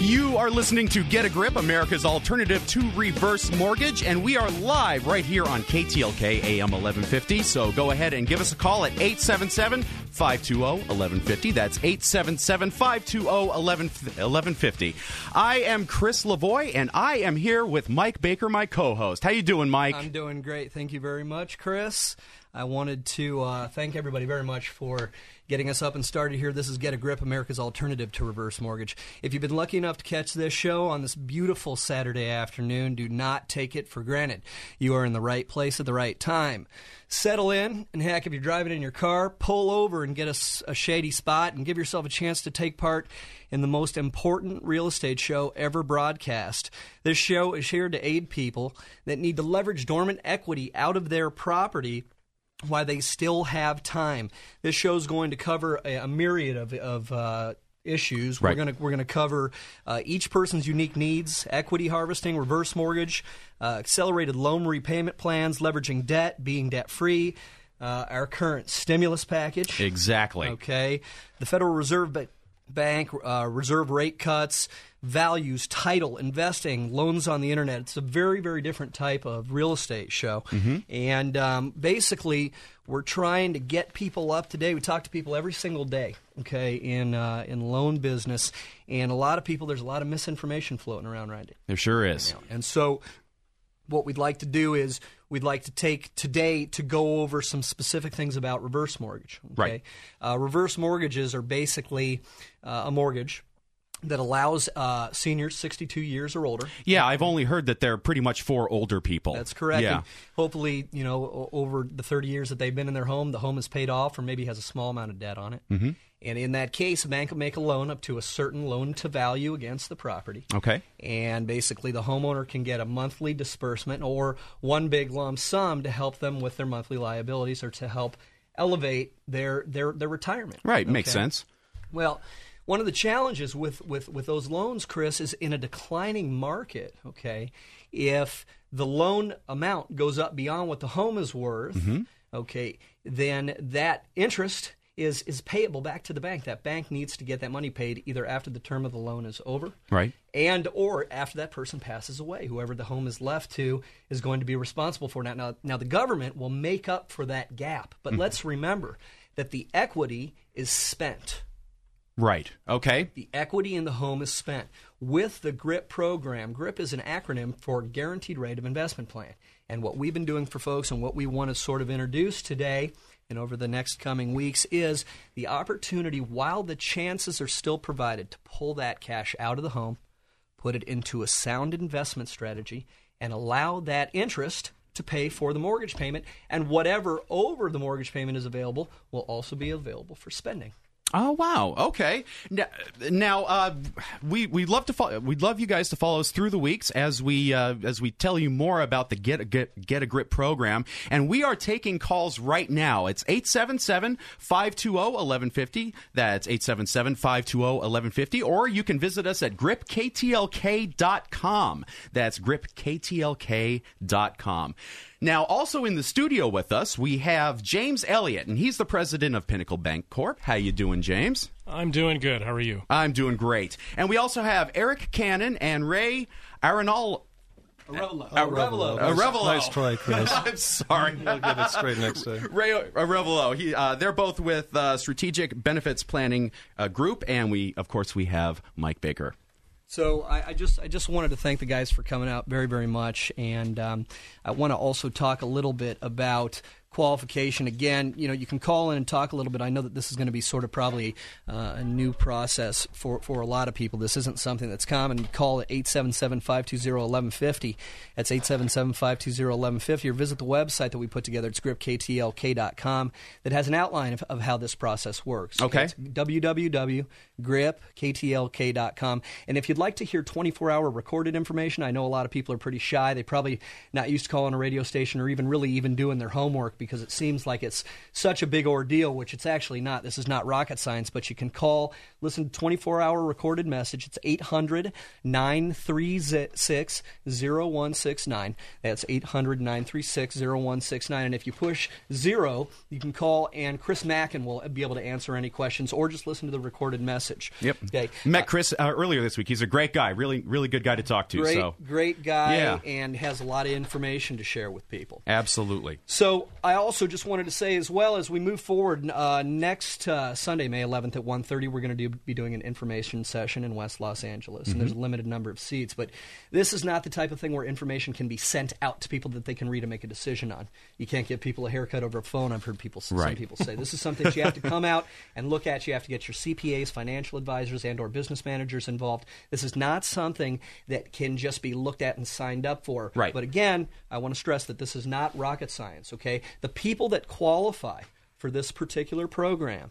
You are listening to Get a Grip, America's alternative to reverse mortgage, and we are live right here on KTLK AM 1150. So go ahead and give us a call at 877 520 1150. That's 877 520 1150. I am Chris Lavoie, and I am here with Mike Baker, my co host. How you doing, Mike? I'm doing great. Thank you very much, Chris. I wanted to uh, thank everybody very much for getting us up and started here. This is Get a Grip, America's alternative to reverse mortgage. If you've been lucky enough to catch this show on this beautiful Saturday afternoon, do not take it for granted. You are in the right place at the right time. Settle in, and heck, if you're driving in your car, pull over and get a, a shady spot and give yourself a chance to take part in the most important real estate show ever broadcast. This show is here to aid people that need to leverage dormant equity out of their property why they still have time. This show is going to cover a, a myriad of, of uh, issues. Right. We're going to we're going to cover uh, each person's unique needs, equity harvesting, reverse mortgage, uh, accelerated loan repayment plans, leveraging debt, being debt free. Uh, our current stimulus package. Exactly. Okay. The Federal Reserve Bank uh, reserve rate cuts, values, title, investing, loans on the internet. It's a very, very different type of real estate show. Mm-hmm. And um, basically, we're trying to get people up today. We talk to people every single day, okay, in uh, in loan business, and a lot of people. There's a lot of misinformation floating around right now. There sure is. And so, what we'd like to do is we'd like to take today to go over some specific things about reverse mortgage. Okay? Right. Uh, reverse mortgages are basically uh, a mortgage that allows uh, seniors 62 years or older. Yeah, I've only heard that they're pretty much for older people. That's correct. Yeah. And hopefully, you know, o- over the 30 years that they've been in their home, the home is paid off or maybe has a small amount of debt on it. Mm-hmm. And in that case, a bank will make a loan up to a certain loan to value against the property. Okay. And basically, the homeowner can get a monthly disbursement or one big lump sum to help them with their monthly liabilities or to help elevate their their, their retirement. Right. Makes sense. Well, one of the challenges with, with, with those loans, Chris, is in a declining market, okay, if the loan amount goes up beyond what the home is worth, Mm-hmm. okay, then that interest is, is payable back to the bank. That bank needs to get that money paid either after the term of the loan is over Right. and or after that person passes away whoever the home is left to is going to be responsible for that now now the government will make up for that gap but let's remember that the equity is spent Right. Okay. the equity in the home is spent with the GRIP program. GRIP is an acronym for Guaranteed Rate of Investment Plan. And what we've been doing for folks and what we want to sort of introduce today and over the next coming weeks is the opportunity, while the chances are still provided, to pull that cash out of the home, put it into a sound investment strategy, and allow that interest to pay for the mortgage payment. And whatever over the mortgage payment is available will also be available for spending. Oh wow! Okay. Now, now uh, we we love to follow, we'd love you guys to follow us through the weeks as we uh, as we tell you more about the Get a Get, Get a Grip program, and we are taking calls right now. It's 877-520-1150. That's 877-520-1150. Or you can visit us at gripktlk.com. That's gripktlk.com. Now, also in the studio with us, we have James Elliott, and he's the president of Pinnacle Bank Corp. How you doing, James? I'm doing good. How are you? I'm doing great. And we also have Eric Cannon and Ray Arenal. Arevalo. Arevalo. Nice try, Chris. I'm sorry. I'll get it straight next time. Ray Arevalo. He, uh, they're both with uh, Strategic Benefits Planning uh, Group, and we, of course, we have Mike Baker. So I, I just I just wanted to thank the guys for coming out very very much, and um, I want to also talk a little bit about qualification. Again, you know, you can call in and talk a little bit. I know that this is going to be sort of probably uh, a new process for, for a lot of people. This isn't something that's common. Call at 877-520-1150. That's 877-520-1150. Or visit the website that we put together. It's gripktlk.com that has an outline of, of how this process works. Okay. It's www.gripktlk.com. And if you'd like to hear 24 hour recorded information, I know a lot of people are pretty shy. They probably not used to calling a radio station or even really even doing their homework. Because it seems like it's such a big ordeal, which it's actually not. This is not rocket science, but you can call, listen to 24 hour recorded message. It's 800 936 0169. That's 800 936 0169. And if you push zero, you can call, and Chris Mackin will be able to answer any questions or just listen to the recorded message. Yep. Okay. Met Chris uh, earlier this week. He's a great guy. Really, really good guy to talk to. Great, so great guy, Yeah. and has a lot of information to share with people. absolutely. So I also just wanted to say, as well as we move forward uh, next uh, Sunday, May 11th at 1.30, we're going to do, be doing an information session in West Los Angeles, and there's a mm-hmm. limited number of seats. But this is not the type of thing where information can be sent out to people that they can read and make a decision on. You can't give people a haircut over a phone. I've heard people, some people say this is something that you have to come out and look at. You have to get your CPAs, financial advisors, and/or business managers involved. This is not something that can just be looked at and signed up for. Right. But again, I want to stress that this is not rocket science, okay? The people that qualify for this particular program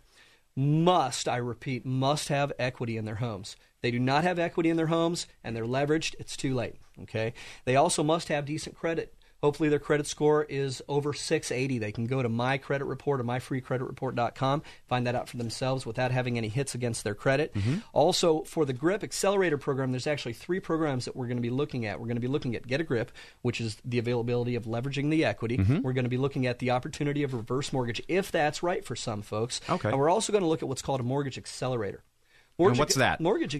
must, I repeat, must have equity in their homes. They do not have equity in their homes and they're leveraged, it's too late, okay? They also must have decent credit. Hopefully their credit score is over 680. They can go to my credit report or myfreecreditreport.com, find that out for themselves without having any hits against their credit. Mm-hmm. Also, for the GRIP Accelerator program, there's actually three programs that we're going to be looking at. We're going to be looking at Get a Grip, which is the availability of leveraging the equity. Mm-hmm. We're going to be looking at the opportunity of reverse mortgage, if that's right for some folks. Okay. And we're also going to look at what's called a mortgage accelerator. And what's that? Mortgage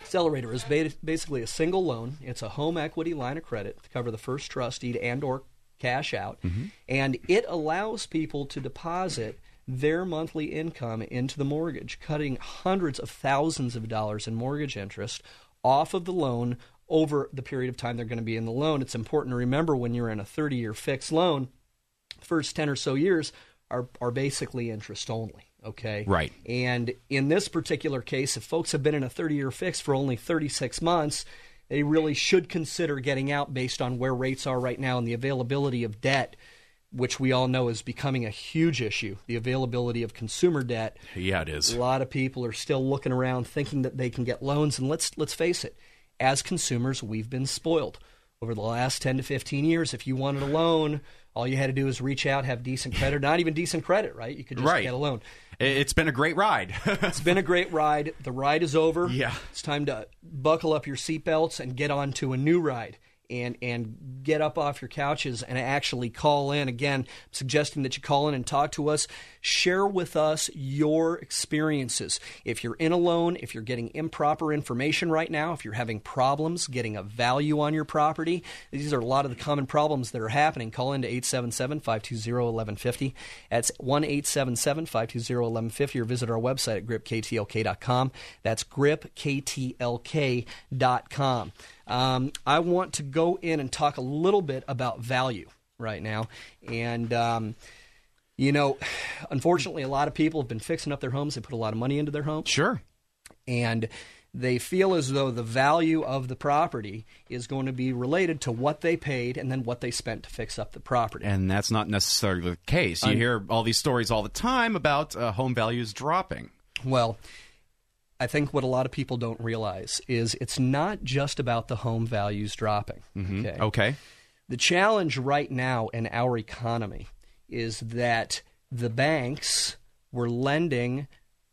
accelerator is ba- basically a single loan. It's a home equity line of credit to cover the first trust deed and or cash out, Mm-hmm. and it allows people to deposit their monthly income into the mortgage, cutting hundreds of thousands of dollars in mortgage interest off of the loan over the period of time they're going to be in the loan. It's important to remember when you're in a 30-year fixed loan, first 10 or so years are, are basically interest only. Okay. Right. And in this particular case, if folks have been in a 30 year fix for only 36 months, they really should consider getting out based on where rates are right now and the availability of debt, which we all know is becoming a huge issue. The availability of consumer debt. Yeah, it is. A lot of people are still looking around thinking that they can get loans. And let's, let's face it, as consumers, we've been spoiled. Over the last 10 to 15 years, if you wanted a loan, all you had to do was reach out, have decent credit, not even decent credit, right? You could just Right. get a loan. It's been a great ride. It's been a great ride. The ride is over. Yeah. It's time to buckle up your seatbelts and get on to a new ride. And, and get up off your couches and actually call in. Again, suggesting that you call in and talk to us. Share with us your experiences. If you're in a loan, if you're getting improper information right now, if you're having problems getting a value on your property, these are a lot of the common problems that are happening. Call in into 877 520 1150. That's 1 877 520 1150 or visit our website at gripktlk.com. That's gripktlk.com. Um, I want to go in and talk a little bit about value right now. And, um, you know, unfortunately, a lot of people have been fixing up their homes. They put a lot of money into their homes sure. and they feel as though the value of the property is going to be related to what they paid and then what they spent to fix up the property. And that's not necessarily the case. You hear all these stories all the time about uh, home values dropping. Well, I think what a lot of people don't realize is it's not just about the home values dropping. Okay. Okay. The challenge right now in our economy is that the banks were lending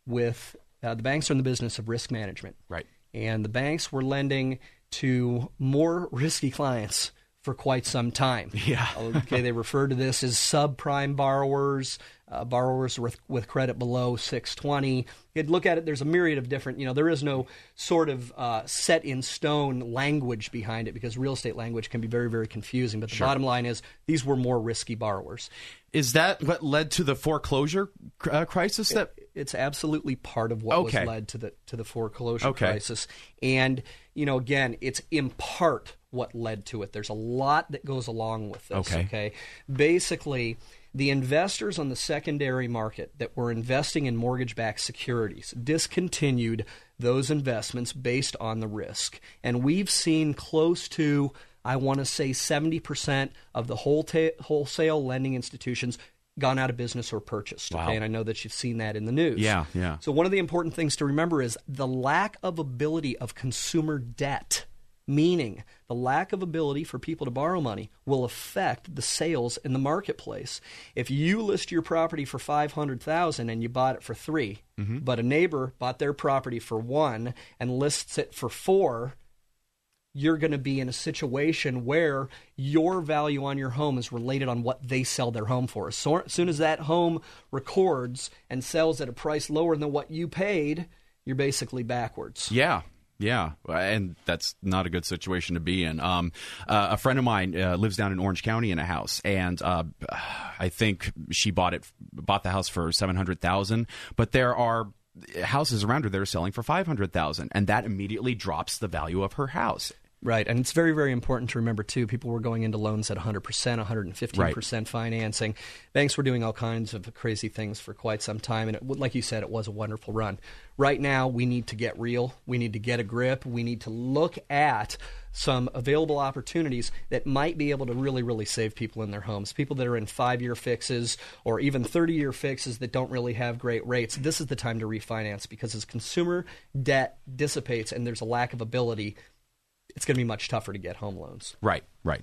with uh, the banks are in the business of risk management. Right. And the banks were lending to more risky clients for quite some time. Yeah. okay, they refer to this as subprime borrowers, uh, borrowers with, with credit below 620. You'd look at it, there's a myriad of different, you know, there is no sort of uh, set in stone language behind it because real estate language can be very, very confusing. But the bottom line is these were more risky borrowers. Is that what led to the foreclosure uh, crisis? That it's absolutely part of what Okay. was led to the to the foreclosure Okay. crisis. And you know, again, it's in part what led to it. There's a lot that goes along with this. Okay. Basically, the investors on the secondary market that were investing in mortgage-backed securities discontinued those investments based on the risk, and we've seen close to I want to say 70% of the wholesale lending institutions gone out of business or purchased. Wow. Okay, and I know that you've seen that in the news. Yeah, yeah. So one of the important things to remember is the lack of ability of consumer debt meaning the lack of ability for people to borrow money will affect the sales in the marketplace. If you list your property for 500,000 and you bought it for 3, mm-hmm. but a neighbor bought their property for 1 and lists it for 4, you're going to be in a situation where your value on your home is related on what they sell their home for. So as soon as that home records and sells at a price lower than what you paid, you're basically backwards. Yeah. Yeah, and that's not a good situation to be in. Um, uh, a friend of mine uh, lives down in Orange County in a house, and uh, I think she bought it, bought the house for seven hundred thousand. But there are houses around her that are selling for five hundred thousand, and that immediately drops the value of her house. Right, and it's very, very important to remember too. People were going into loans at 100%, 115% Right. financing. Banks were doing all kinds of crazy things for quite some time, and it, like you said, it was a wonderful run. Right now, we need to get real. We need to get a grip. We need to look at some available opportunities that might be able to really, really save people in their homes. People that are in five-year fixes or even 30-year fixes that don't really have great rates. This is the time to refinance because as consumer debt dissipates and there's a lack of ability it's going to be much tougher to get home loans. Right, right.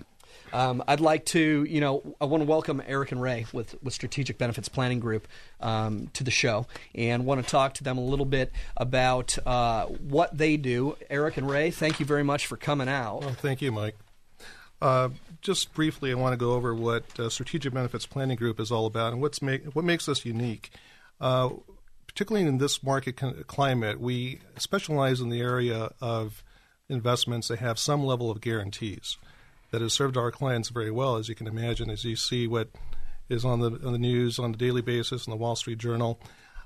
Um, I'd like to, you know, I want to welcome Eric and Ray with, with Strategic Benefits Planning Group um, to the show and want to talk to them a little bit about uh, what they do. Eric and Ray, thank you very much for coming out. Well, thank you, Mike. Uh, just briefly, I want to go over what uh, Strategic Benefits Planning Group is all about and what's make, what makes us unique. Uh, particularly in this market con- climate, we specialize in the area of investments that have some level of guarantees. That has served our clients very well, as you can imagine, as you see what is on the on the news on a daily basis in the Wall Street Journal.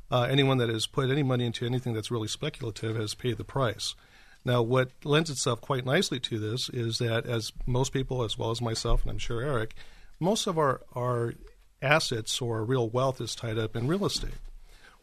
Uh, anyone that has put any money into anything that's really speculative has paid the price. Now, what lends itself quite nicely to this is that, as most people, as well as myself, and I'm sure Eric, most of our, our assets or real wealth is tied up in real estate.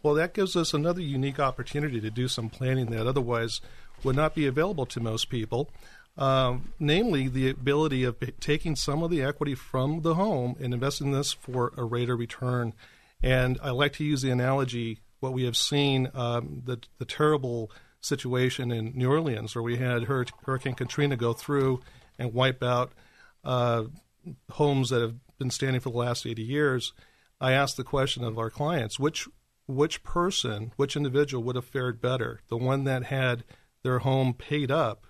Well, that gives us another unique opportunity to do some planning that otherwise would not be available to most people. Um, namely, the ability of taking some of the equity from the home and investing this for a rate of return. And I like to use the analogy what we have seen um, the the terrible situation in New Orleans, where we had Hurricane Katrina go through and wipe out uh, homes that have been standing for the last 80 years. I asked the question of our clients, which which person, which individual would have fared better? The one that had their home paid up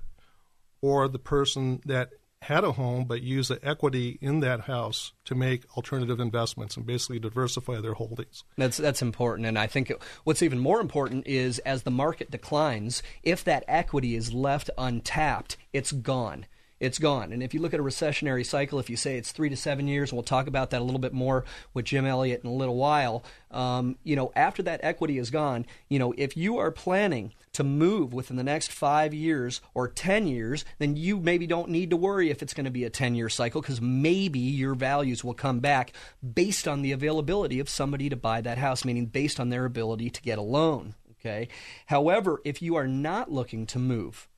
or the person that had a home but used the equity in that house to make alternative investments and basically diversify their holdings. That's that's important, and I think what's even more important is as the market declines, if that equity is left untapped, it's gone. It's gone. And if you look at a recessionary cycle, if you say it's three to seven years, we'll talk about that a little bit more with Jim Elliott in a little while. Um, you know, after that equity is gone, you know, if you are planning to move within the next five years or 10 years, then you maybe don't need to worry if it's going to be a 10 year cycle because maybe your values will come back based on the availability of somebody to buy that house, meaning based on their ability to get a loan. Okay. However, if you are not looking to move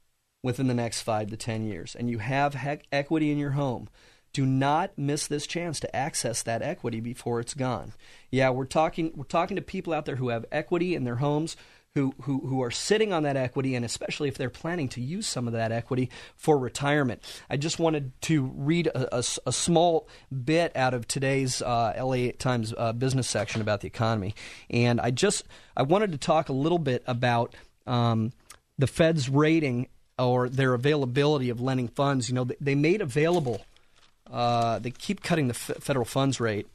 within the next five to 10 years and you have hec- equity in your home, do not miss this chance to access that equity before it's gone. Yeah, we're talking we're talking to people out there who have equity in their homes who, who, who are sitting on that equity, and especially if they're planning to use some of that equity for retirement. I just wanted to read a, a, a small bit out of today's uh, LA Times uh, business section about the economy, and I just I wanted to talk a little bit about um, the Fed's rating or their availability of lending funds. You know, they, made available. Uh, they keep cutting the f- federal funds rate,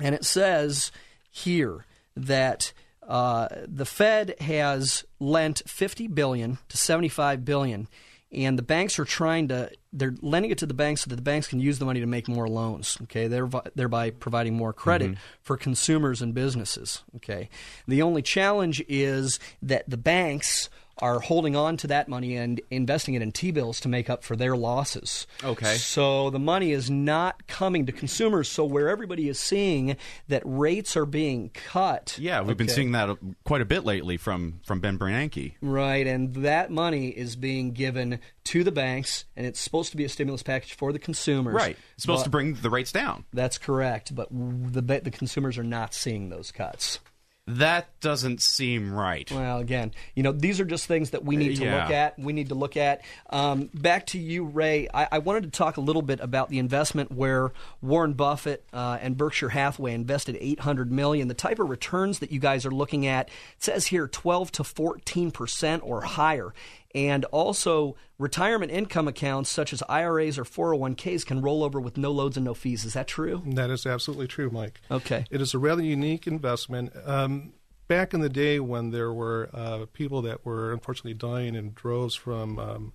and it says here that uh, the Fed has lent 50 billion to 75 billion, and the banks are trying to they're lending it to the banks so that the banks can use the money to make more loans. Okay, thereby, thereby providing more credit for consumers and businesses. Okay, the only challenge is that the banks are holding on to that money and investing it in T-bills to make up for their losses. Okay. So the money is not coming to consumers. So where everybody is seeing that rates are being cut. Yeah, we've been seeing that uh, quite a bit lately from from Ben Bernanke. Right, and that money is being given to the banks, and it's supposed to be a stimulus package for the consumers. Right, it's supposed to bring the rates down. That's correct, but the the consumers are not seeing those cuts. That doesn't seem right. Well, again, you know, these are just things that we need to Yeah. look at. We need to look at. Um, back to you, Ray. I, I wanted to talk a little bit about the investment where Warren Buffett uh, and Berkshire Hathaway invested 800 million. The type of returns that you guys are looking at it says here 12 to 14 percent or higher. And also, retirement income accounts such as IRAs or 401ks can roll over with no loads and no fees. Is that true? That is absolutely true, Mike. Okay. It is a rather unique investment. Um, back in the day when there were uh, people that were unfortunately dying in droves from um,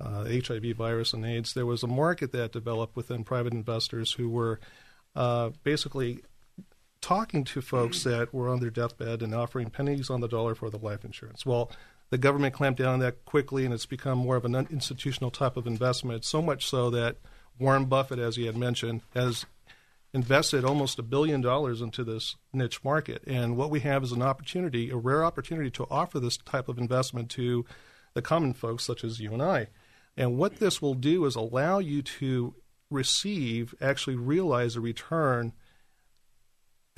uh, HIV virus and AIDS, there was a market that developed within private investors who were uh, basically talking to folks that were on their deathbed and offering pennies on the dollar for the life insurance. Well, the government clamped down on that quickly, and it's become more of an institutional type of investment. So much so that Warren Buffett, as he had mentioned, has invested almost a billion dollars into this niche market. And what we have is an opportunity, a rare opportunity, to offer this type of investment to the common folks, such as you and I. And what this will do is allow you to receive, actually realize a return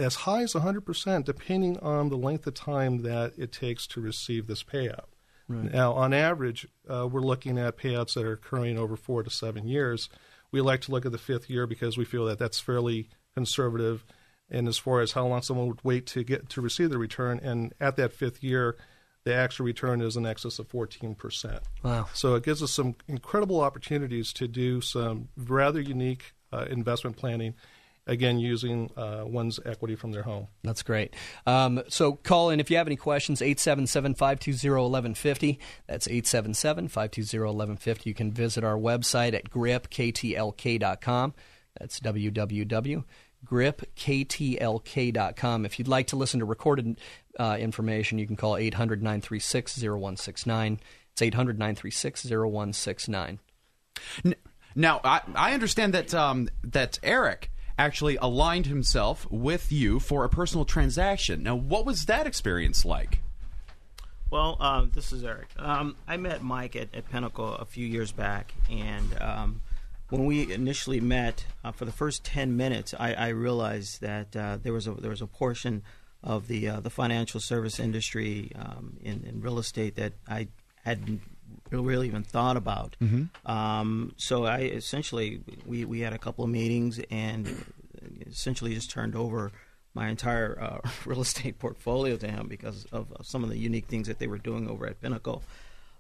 as high as 100%, depending on the length of time that it takes to receive this payout. Now, on average, uh, we're looking at payouts that are occurring over four to seven years. We like to look at the fifth year because we feel that that's fairly conservative, and as far as how long someone would wait to get to receive the return, and at that fifth year, the actual return is in excess of 14%. Wow. So it gives us some incredible opportunities to do some rather unique uh, investment planning, again, using uh, one's equity from their home. That's great. Um, so call in if you have any questions, 877 520 1150. That's 877 520 1150. You can visit our website at gripktlk.com. That's www.gripktlk.com. If you'd like to listen to recorded uh, information, you can call 800 936 0169. It's 800 936 0169. N- Now, I, I understand that um, that Eric actually aligned himself with you for a personal transaction. Now, what was that experience like? Well, um, this is Eric. Um, I met Mike at, at Pinnacle a few years back, and um, when we initially met, uh, for the first ten minutes, I, I realized that uh, there was a there was a portion of the uh, the financial service industry um, in, in real estate that I hadn't really even thought about. Um, so I essentially we, we had a couple of meetings and essentially just turned over my entire uh, real estate portfolio to him because of, some of the unique things that they were doing over at Pinnacle.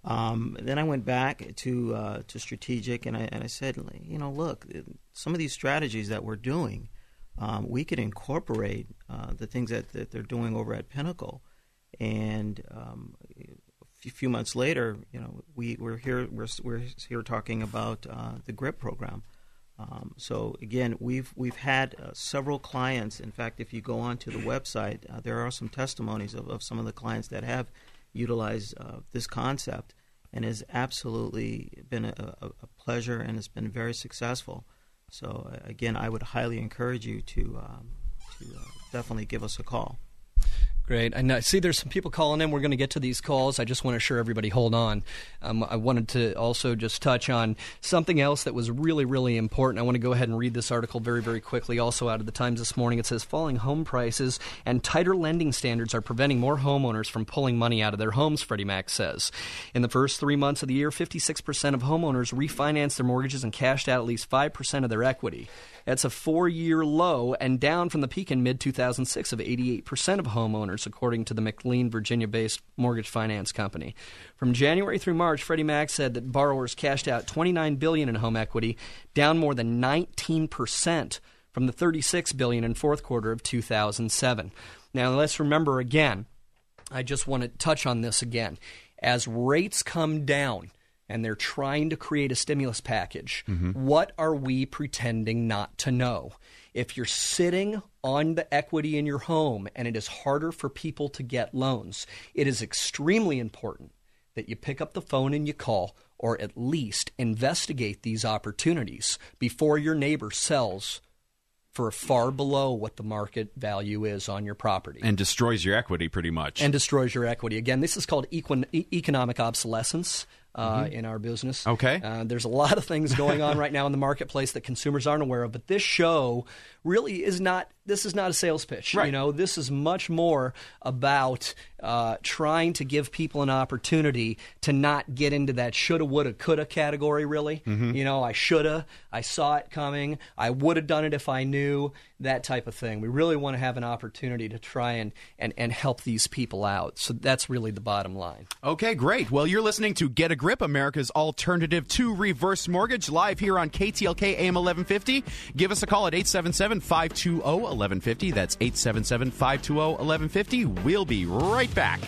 Um, then I went back to uh, to strategic and I and I said, you know, look, some of these strategies that we're doing, um, we could incorporate uh, the things that, that they're doing over at Pinnacle, and um, few months later, you know, we we're here we're, we're here talking about uh, the GRIP program. Um, so again, we've we've had uh, several clients. In fact, if you go onto the website, uh, there are some testimonies of, of some of the clients that have utilized uh, this concept, and has absolutely been a, a, pleasure and it's been very successful. So uh, again, I would highly encourage you to um, to uh, definitely give us a call. Great. I know, see there's some people calling in. We're going to get to these calls. I just want to assure everybody hold on. Um, I wanted to also just touch on something else that was really, really important. I want to go ahead and read this article very, very quickly. Also out of the Times this morning, it says falling home prices and tighter lending standards are preventing more homeowners from pulling money out of their homes, Freddie Mac says. In the first three months of the year, 56% of homeowners refinanced their mortgages and cashed out at least 5% of their equity. That's a four year low and down from the peak in mid 2006 of 88% of homeowners, according to the McLean, Virginia based mortgage finance company. From January through March, Freddie Mac said that borrowers cashed out 29 billion in home equity, down more than 19% from the 36 billion in fourth quarter of 2007. Now, let's remember again, I just want to touch on this again. As rates come down, and they're trying to create a stimulus package. Mm-hmm. What are we pretending not to know? If you're sitting on the equity in your home and it is harder for people to get loans, it is extremely important that you pick up the phone and you call or at least investigate these opportunities before your neighbor sells for far below what the market value is on your property And destroys your equity pretty much. and destroys your equity. Again, this is called economic obsolescence uh, in our business. Okay. Uh, there's a lot of things going on right now in the marketplace that consumers aren't aware of, but this show really is not. this is not a sales pitch. Right. You know, this is much more about uh, trying to give people an opportunity to not get into that shoulda, woulda, coulda category. Really, you know, I shoulda, I saw it coming, I would have done it if I knew that type of thing. We really want to have an opportunity to try and and and help these people out. So that's really the bottom line. Okay, great. Well, you're listening to Get a Grip, America's alternative to reverse mortgage, live here on KTLK AM 1150. Give us a call at 877 520 1150. That's 877 520 1150. We'll be right back.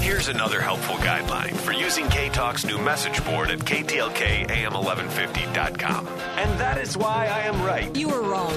Here's another helpful guideline for using K Talk's new message board at KTLKAM1150.com. And that is why I am right. You were wrong.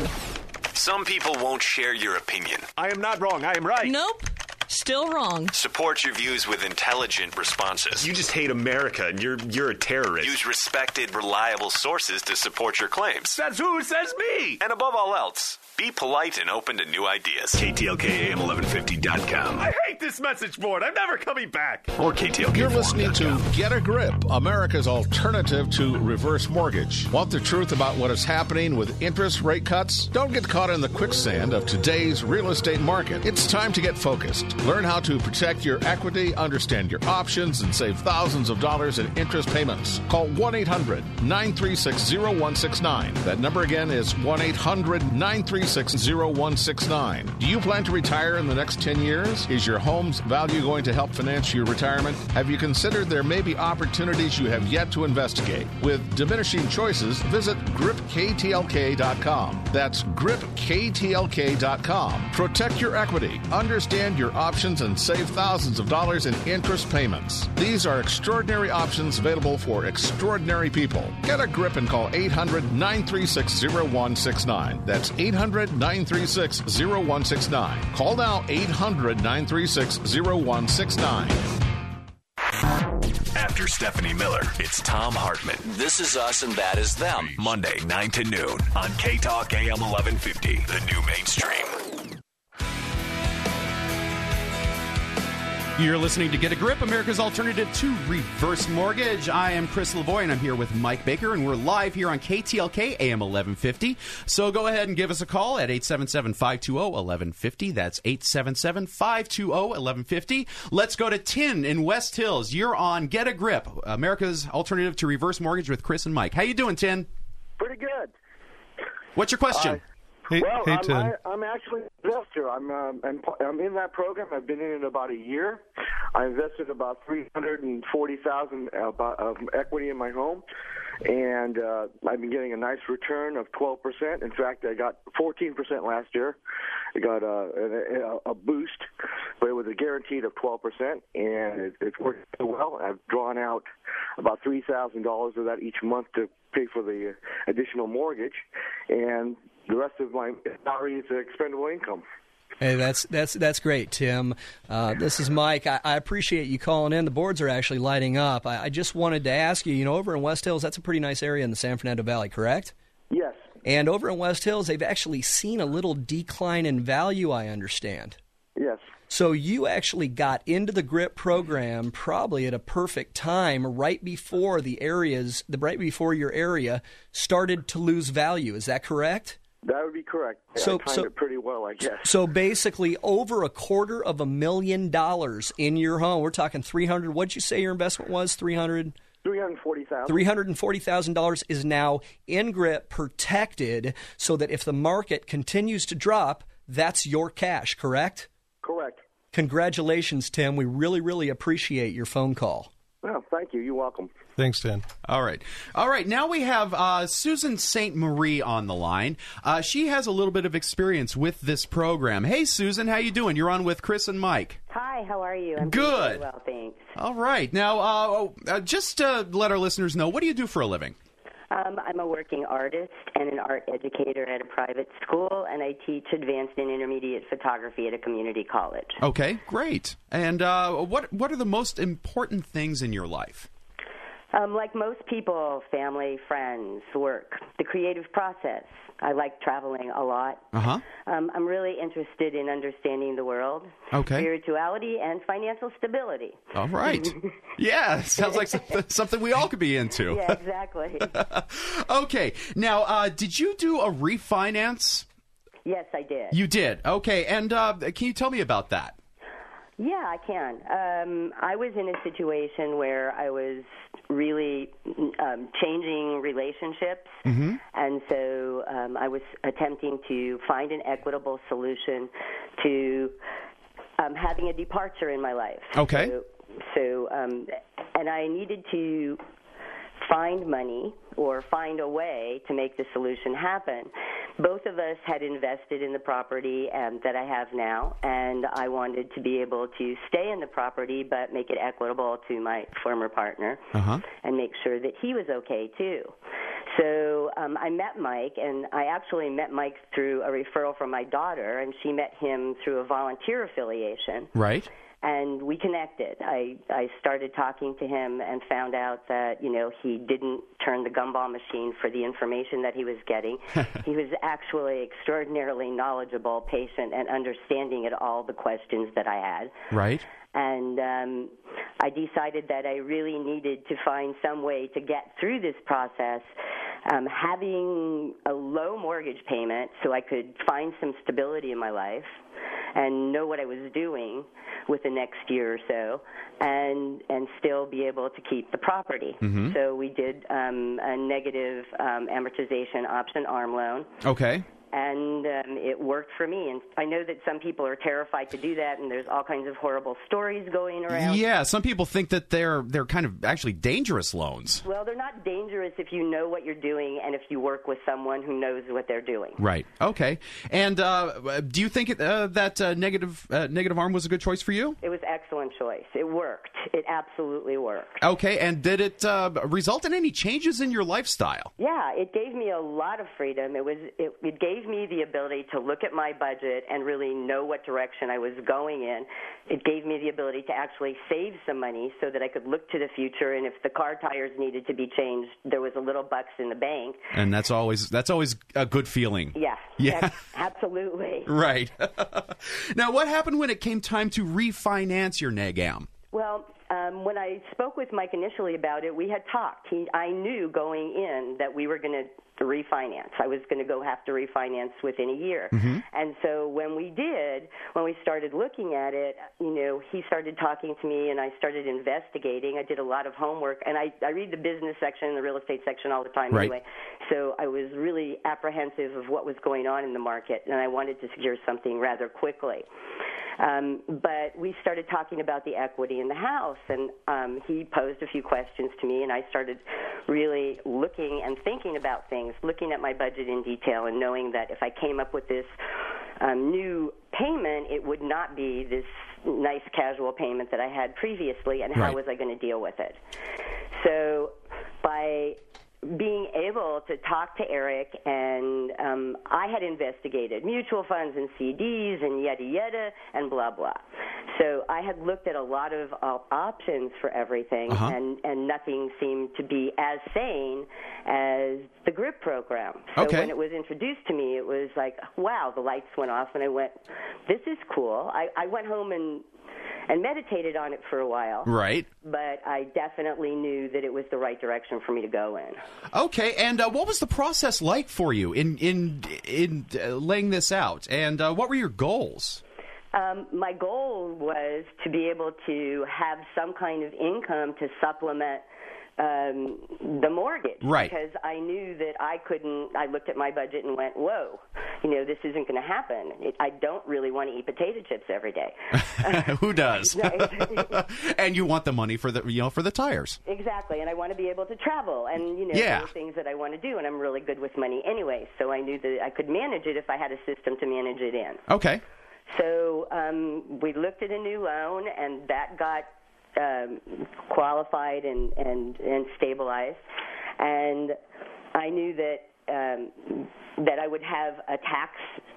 Some people won't share your opinion. I am not wrong. I am right. Nope. Still wrong. Support your views with intelligent responses. You just hate America and you're you're a terrorist. Use respected, reliable sources to support your claims. That's who says me. And above all else, be polite and open to new ideas. KTLK AM 1150.com take this message board. I'm never coming back. Or KTLK. You're listening to Get a Grip, America's alternative to reverse mortgage. Want the truth about what is happening with interest rate cuts? Don't get caught in the quicksand of today's real estate market. It's time to get focused. Learn how to protect your equity, understand your options, and save thousands of dollars in interest payments. Call 1 800 936 0169. That number again is 1 800 936 0169. Do you plan to retire in the next 10 years? Is your home's value going to help finance your retirement? Have you considered there may be opportunities you have yet to investigate? With diminishing choices, visit gripktlk.com. That's gripktlk.com. Protect your equity, understand your options, and save thousands of dollars in interest payments. These are extraordinary options available for extraordinary people. Get a grip and call 800 936 0169. That's 800 936 0169. Call now 800 936 0169. After Stephanie Miller, it's Thom Hartmann. This is us and that is them. Monday, 9 to noon on K Talk AM 1150, the new mainstream. You're listening to Get a Grip, America's alternative to reverse mortgage. I am Chris Lavoy, and I'm here with Mike Baker, and we're live here on KTLK AM 1150. So go ahead and give us a call at 877 520 1150. That's 877 520 1150. Let's go to Tim in West Hills. You're on Get a Grip, America's alternative to reverse mortgage with Chris and Mike. How you doing, Tim? Pretty good. What's your question? Uh, Hey, well, hey I'm, I, I'm actually an investor. I'm, um, I'm I'm in that program. I've been in it about a year. I invested about three hundred and forty thousand of equity in my home, and uh, I've been getting a nice return of twelve percent. In fact, I got fourteen percent last year. I got a, a, a boost, but it was a guaranteed of twelve percent, and it, it's working well. I've drawn out about three thousand dollars of that each month to pay for the additional mortgage, and the rest of my salary is expendable income. Hey, that's that's that's great, Tim. Uh, this is Mike. I, I appreciate you calling in. The boards are actually lighting up. I, I just wanted to ask you. You know, over in West Hills, that's a pretty nice area in the San Fernando Valley, correct? Yes. And over in West Hills, they've actually seen a little decline in value. I understand. Yes. So you actually got into the GRIP program probably at a perfect time, right before the areas, the right before your area started to lose value. Is that correct? That would be correct. So- I timed so- it pretty well, I guess. So basically, over a quarter of a million dollars in your home. We're talking three hundred. What'd you say your investment was? Three hundred. Three hundred forty thousand. Three hundred and forty thousand dollars is now in grip protected, so that if the market continues to drop, that's your cash. Correct? Correct. Congratulations, Tim. We really, really appreciate your phone call. Well, thank you. You're welcome. Thanks, Tim. All right. All right. Now we have uh, Susan St. Marie on the line. Uh, she has a little bit of experience with this program. Hey, Susan, how you doing? You're on with Chris and Mike. Hi, how are you? I'm Good. very well, thanks. All right. Now, uh, uh, just to let our listeners know, what do you do for a living? Um, I'm a working artist and an art educator at a private school, and I teach advanced and intermediate photography at a community college. Okay, great. And uh, what what are the most important things in your life? Um, like most people, family, friends, work, the creative process. I like traveling a lot. Uh huh. Um, I'm really interested in understanding the world, Okay. spirituality, and financial stability. All right. yeah, sounds like something, something we all could be into. Yeah, exactly. okay. Now, uh, did you do a refinance? yes, I did. You did. Okay. And uh, can you tell me about that? Yeah, I can. Um, I was in a situation where I was really um, changing relationships, Mm-hmm. and so um, I was attempting to find an equitable solution to um, having a departure in my life. Okay. So, so um, and I needed to find money or find a way to make the solution happen. Both of us had invested in the property um, that I have now, and I wanted to be able to stay in the property but make it equitable to my former partner Uh huh. and make sure that he was okay too. So um, I met Mike, and I actually met Mike through a referral from my daughter, and she met him through a volunteer affiliation Right. And we connected. I I started talking to him and found out that you know he didn't turn the gumball machine for the information that he was getting. he was actually extraordinarily knowledgeable, patient, and understanding at all the questions that I had. Right. And um, I decided that I really needed to find some way to get through this process, um, having a low mortgage payment so I could find some stability in my life and know what I was doing with the next year or so, and and still be able to keep the property. Mhm. So we did um, a negative um, amortization option arm loan Okay. And um, it worked for me. And I know that some people are terrified to do that, and there's all kinds of horrible stories going around. Yeah, some people think that they're they're kind of actually dangerous loans. Well, they're not dangerous if you know what you're doing and if you work with someone who knows what they're doing. Right. Okay. And uh, do you think uh, that uh, negative uh, negative arm was a good choice for you? It was excellent choice. It worked. It absolutely worked. Okay. And did it uh, result in any changes in your lifestyle? Yeah, it gave me a lot of freedom. It was it, it gave me the ability to look at my budget and really know what direction I was going in. It gave me the ability to actually save some money so that I could look to the future and if the car tires needed to be changed, there was a little bucks in the bank. And that's always that's always a good feeling. Yeah. Yeah. Absolutely. Right. now, what happened when it came time to refinance your NegAm? Well, um, when I spoke with Mike initially about it, we had talked. He, I knew going in that we were going to refinance. I was going to go have to refinance within a year. Mhm. And so when we did, when we started looking at it, you know, he started talking to me and I started investigating. I did a lot of homework and I, I read the business section and the real estate section all the time Right. anyway. So I was really apprehensive of what was going on in the market and I wanted to secure something rather quickly. Um, but we started talking about the equity in the house, and um, he posed a few questions to me, and I started really looking and thinking about things, looking at my budget in detail, and knowing that if I came up with this um, new payment, it would not be this nice casual payment that I had previously, and how Right. was I going to deal with it? So by being able to talk to Eric, and um, I had investigated mutual funds and CDs and yada yada and blah blah. So I had looked at a lot of uh, options for everything, Uh-huh. and and nothing seemed to be as sane as the GRIP program. So Okay. when it was introduced to me, it was like, wow, the lights went off, and I went, this is cool. I, I went home and and meditated on it for a while Right. but I definitely knew that it was the right direction for me to go in. Okay. And uh, what was the process like for you in in in uh, laying this out? And uh, what were your goals? Um, my goal was to be able to have some kind of income to supplement um, the mortgage. Right. Because I knew that I couldn't. I looked at my budget and went, "Whoa, you know, this isn't going to happen. It, I don't really want to eat potato chips every day." Who does? and you want the money for the you know for the tires. Exactly, and I want to be able to travel and you know Yeah. the things that I want to do, and I'm really good with money anyway. So I knew that I could manage it if I had a system to manage it in. Okay. So um, we looked at a new loan, and that got um, qualified and, and, and stabilized. And I knew that um, that I would have a tax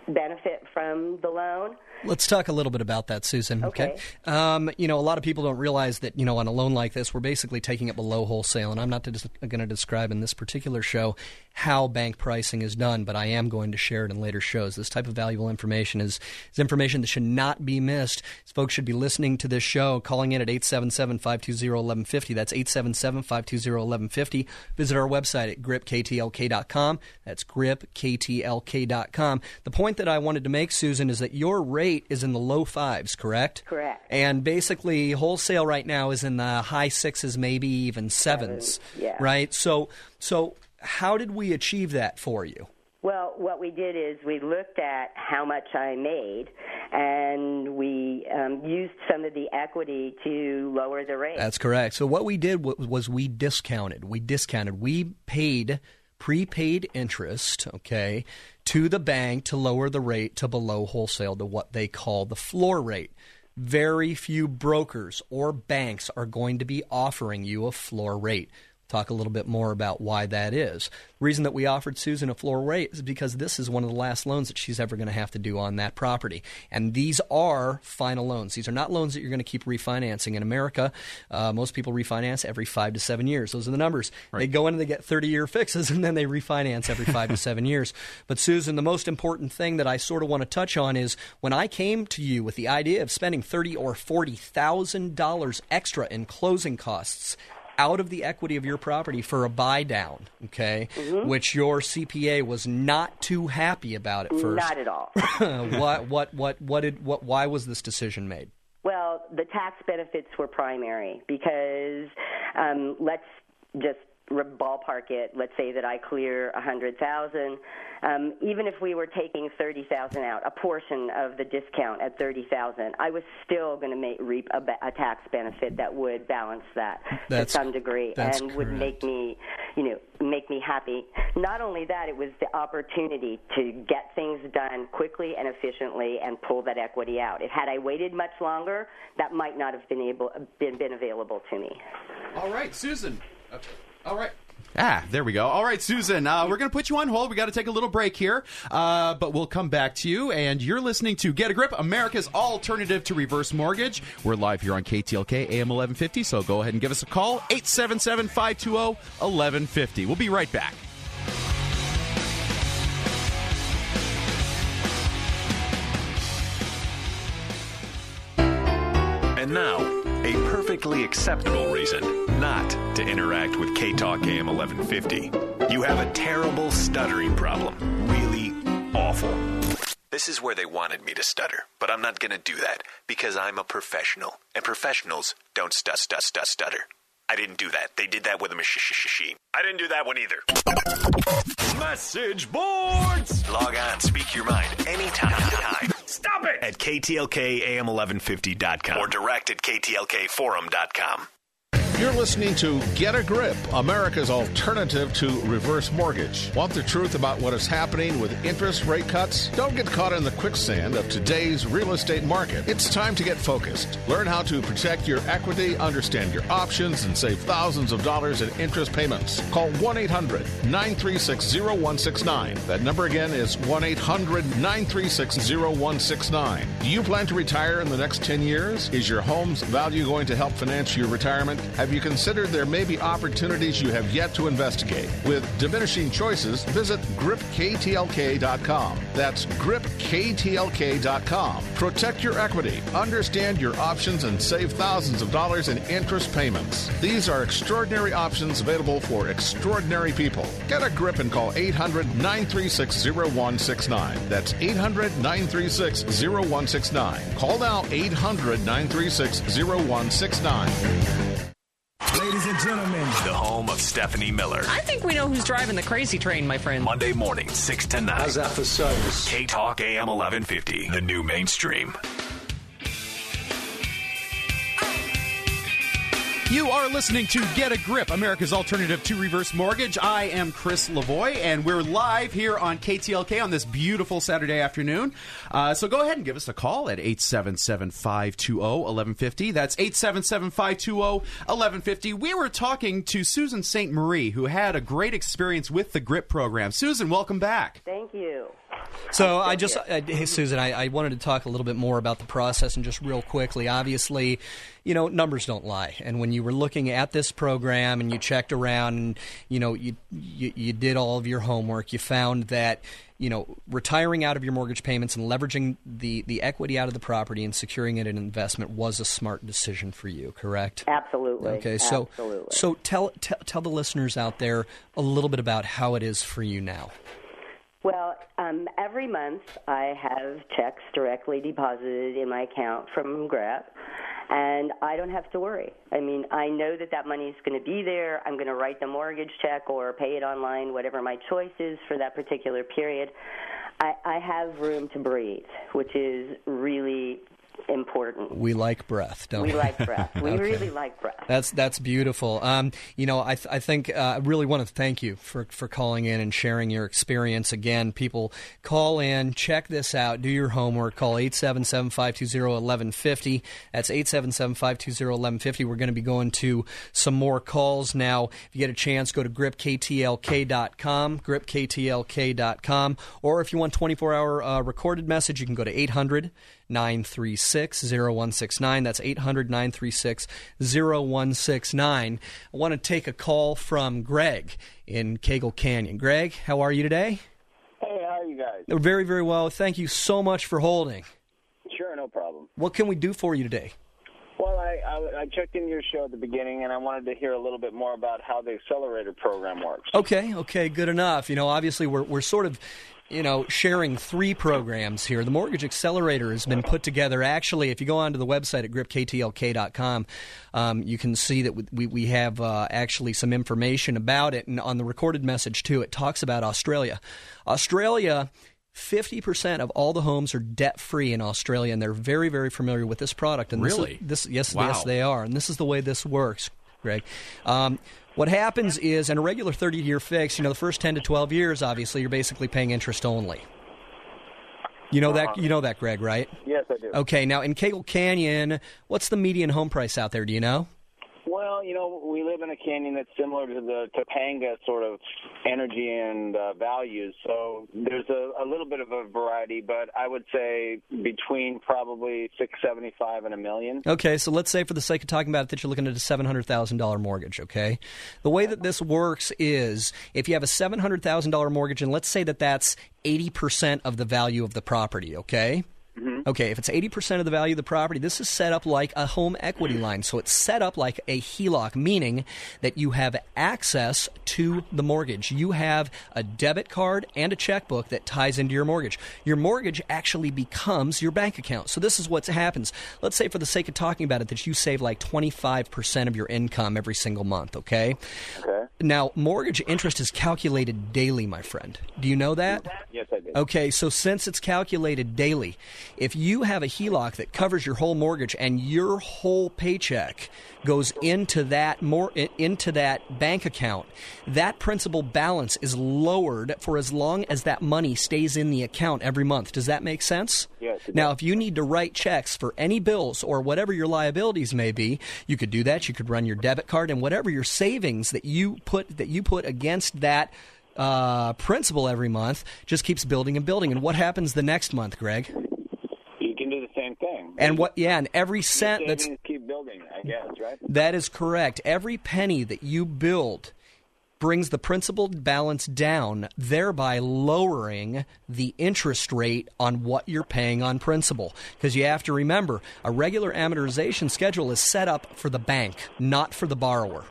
benefit from the loan. Let's talk a little bit about that, Susan. Okay. Um, you know, a lot of people don't realize that, you know, on a loan like this, we're basically taking it below wholesale. And I'm not dis- going to describe in this particular show how bank pricing is done, but I am going to share it in later shows. This type of valuable information is, is information that should not be missed. Folks should be listening to this show, calling in at 877 520 1150. That's 877 520 1150. Visit our website at gripktlk.com. That's gripktlk.com. The point that I wanted to make, Susan, is that your rate is in the low fives, correct? Correct. And basically, wholesale right now is in the high sixes, maybe even sevens. yeah. Right? So, so how did we achieve that for you? Well, what we did is we looked at how much I made, and we um, used some of the equity to lower the rate. That's correct. So what we did wa- was we discounted. We discounted. We paid prepaid interest, okay, to the bank to lower the rate to below wholesale to what they call the floor rate. Very few brokers or banks are going to be offering you a floor rate. Talk a little bit more about why that is. The reason that we offered Susan a floor rate is because this is one of the last loans that she's ever going to have to do on that property. And these are final loans. These are not loans that you're going to keep refinancing. In America, uh, most people refinance every five to seven years. Those are the numbers. They go in and they get 30 year fixes and then they refinance every five to seven years. But, Susan, the most important thing that I sort of want to touch on is when I came to you with the idea of spending thirty or forty thousand dollars extra in closing costs out of the equity of your property for a buy down, okay, Mm-hmm. which your CPA was not too happy about at first. Not at all. what what what what did what why was this decision made? Well, the tax benefits were primary because um, let's just ballpark it. Let's say that I clear a hundred thousand. Um, even if we were taking thirty thousand out, a portion of the discount at thirty thousand, I was still going to make reap a, a tax benefit that would balance that That's- to some degree that's and would make me, you know, make me happy. Not only that, it was the opportunity to get things done quickly and efficiently and pull that equity out. If had I waited much longer, that might not have been able been, been available to me. All right, Susan. All right. Ah, there we go. All right, Susan, uh, we're going to put you on hold. We got to take a little break here, uh, but we'll come back to you. And you're listening to Get a Grip, America's alternative to reverse mortgage. We're live here on KTLK AM 1150, so go ahead and give us a call 877 520 1150. We'll be right back. And now, a perfectly acceptable reason not to interact with K Talk AM 1150. You have a terrible stuttering problem. Really awful. This is where they wanted me to stutter, but I'm not going to do that because I'm a professional, and professionals don't stut, stut, stut, stutter. I didn't do that. They did that with a machine. I didn't do that one either. Message boards! Log on, speak your mind anytime. Stop it! At KTLKAM1150.com or direct at KTLKforum.com. You're listening to Get a Grip, America's alternative to reverse mortgage. Want the truth about what is happening with interest rate cuts? Don't get caught in the quicksand of today's real estate market. It's time to get focused. Learn how to protect your equity, understand your options, and save thousands of dollars in interest payments. Call 1 800 936 0169. That number again is 1 800 936 0169. Do you plan to retire in the next 10 years? Is your home's value going to help finance your retirement? Have you considered there may be opportunities you have yet to investigate? With diminishing choices, visit gripktlk.com. That's gripktlk.com. Protect your equity, understand your options, and save thousands of dollars in interest payments. These are extraordinary options available for extraordinary people. Get a grip and call 800 936 0169. That's 800 936 0169. Call now 800 936 0169. Ladies and gentlemen, The home of Stephanie Miller. I think we know who's driving the crazy train, my friend. Monday morning, 6 to 9. how's that for service? K Talk AM 1150, the new mainstream. You are listening to Get a Grip, America's alternative to reverse mortgage. I am Chris Lavoy, and we're live here on KTLK on this beautiful Saturday afternoon. Uh, so go ahead and give us a call at 877 520 1150. That's 877 520 1150. We were talking to Susan St. Marie, who had a great experience with the GRIP program. Susan, welcome back. Thank you. So I just, uh, hey Susan, I, I wanted to talk a little bit more about the process and just real quickly. Obviously, you know, numbers don't lie. And when you were looking at this program and you checked around and, you know, you, you, you did all of your homework, you found that, you know, retiring out of your mortgage payments and leveraging the, the equity out of the property and securing it in investment was a smart decision for you, correct? Absolutely. Okay, so Absolutely. so tell, tell tell the listeners out there a little bit about how it is for you now. Well, um, every month I have checks directly deposited in my account from GRIP, and I don't have to worry. I mean, I know that that money is going to be there. I'm going to write the mortgage check or pay it online, whatever my choice is for that particular period. I, I have room to breathe, which is really important. We like breath, don't we? We like breath. We Okay. really like breath. That's that's beautiful. Um, you know, I, th- I think uh, I really want to thank you for, for calling in and sharing your experience. Again, people call in, check this out, do your homework. Call 877-520-1150. That's 877-520-1150. We're going to be going to some more calls now. If you get a chance, go to gripktlk.com, gripktlk.com, or if you want 24-hour uh, recorded message, you can go to 800 936 0169. That's 800 936 0169. I want to take a call from Greg in Kagel Canyon. Greg, how are you today? Hey, how are you guys? Very, very well. Thank you so much for holding. Sure, no problem. What can we do for you today? I checked in your show at the beginning, and I wanted to hear a little bit more about how the accelerator program works. Okay, okay, good enough. You know, obviously we're we're sort of you know, sharing three programs here. The Mortgage Accelerator has been put together. Actually, if you go onto the website at gripktlk.com, um, you can see that we, we have uh, actually some information about it. And on the recorded message, too, it talks about Australia. Australia. 50% of all the homes are debt free in Australia, and they're very, very familiar with this product. And this is- Really? this, yes, Wow. yes, they are. And this is the way this works, Greg. Um, what happens is, in a regular 30 year fix, you know, the first 10 to 12 years, obviously, you're basically paying interest only. You know that, you know that, Greg, right? Yes, I do. Okay, now in Kagel Canyon, what's the median home price out there? Do you know? Well, you know, we live in a canyon that's similar to the Topanga sort of energy and uh, values. So there's a, a little bit of a variety, but I would say between probably six seventy five and a million. Okay, so let's say for the sake of talking about it that you're looking at a $700,000 mortgage, okay? The way that this works is if you have a $700,000 mortgage, and let's say that that's 80% of the value of the property, okay? Mm-hmm. Okay, if it's 80% of the value of the property, this is set up like a home equity mm-hmm. line. So it's set up like a HELOC, meaning that you have access to the mortgage. You have a debit card and a checkbook that ties into your mortgage. Your mortgage actually becomes your bank account. So this is what happens. Let's say, for the sake of talking about it, that you save like 25% of your income every single month, okay? Okay. Now, mortgage interest is calculated daily, my friend. Do you know that? Yes, I do. Okay, so since it's calculated daily, if you have a HELOC that covers your whole mortgage and your whole paycheck goes into that more into that bank account, that principal balance is lowered for as long as that money stays in the account every month. Does that make sense? Yes, Now, if you need to write checks for any bills or whatever your liabilities may be, you could do that. You could run your debit card and whatever your savings that you put that you put against that uh, principal every month just keeps building and building. And what happens the next month, Greg? You can do the same thing. And what? Yeah, and every cent that's keep building, I guess, right? that is correct. Every penny that you build brings the principal balance down, thereby lowering the interest rate on what you're paying on principal. Because you have to remember, a regular amortization schedule is set up for the bank, not for the borrower.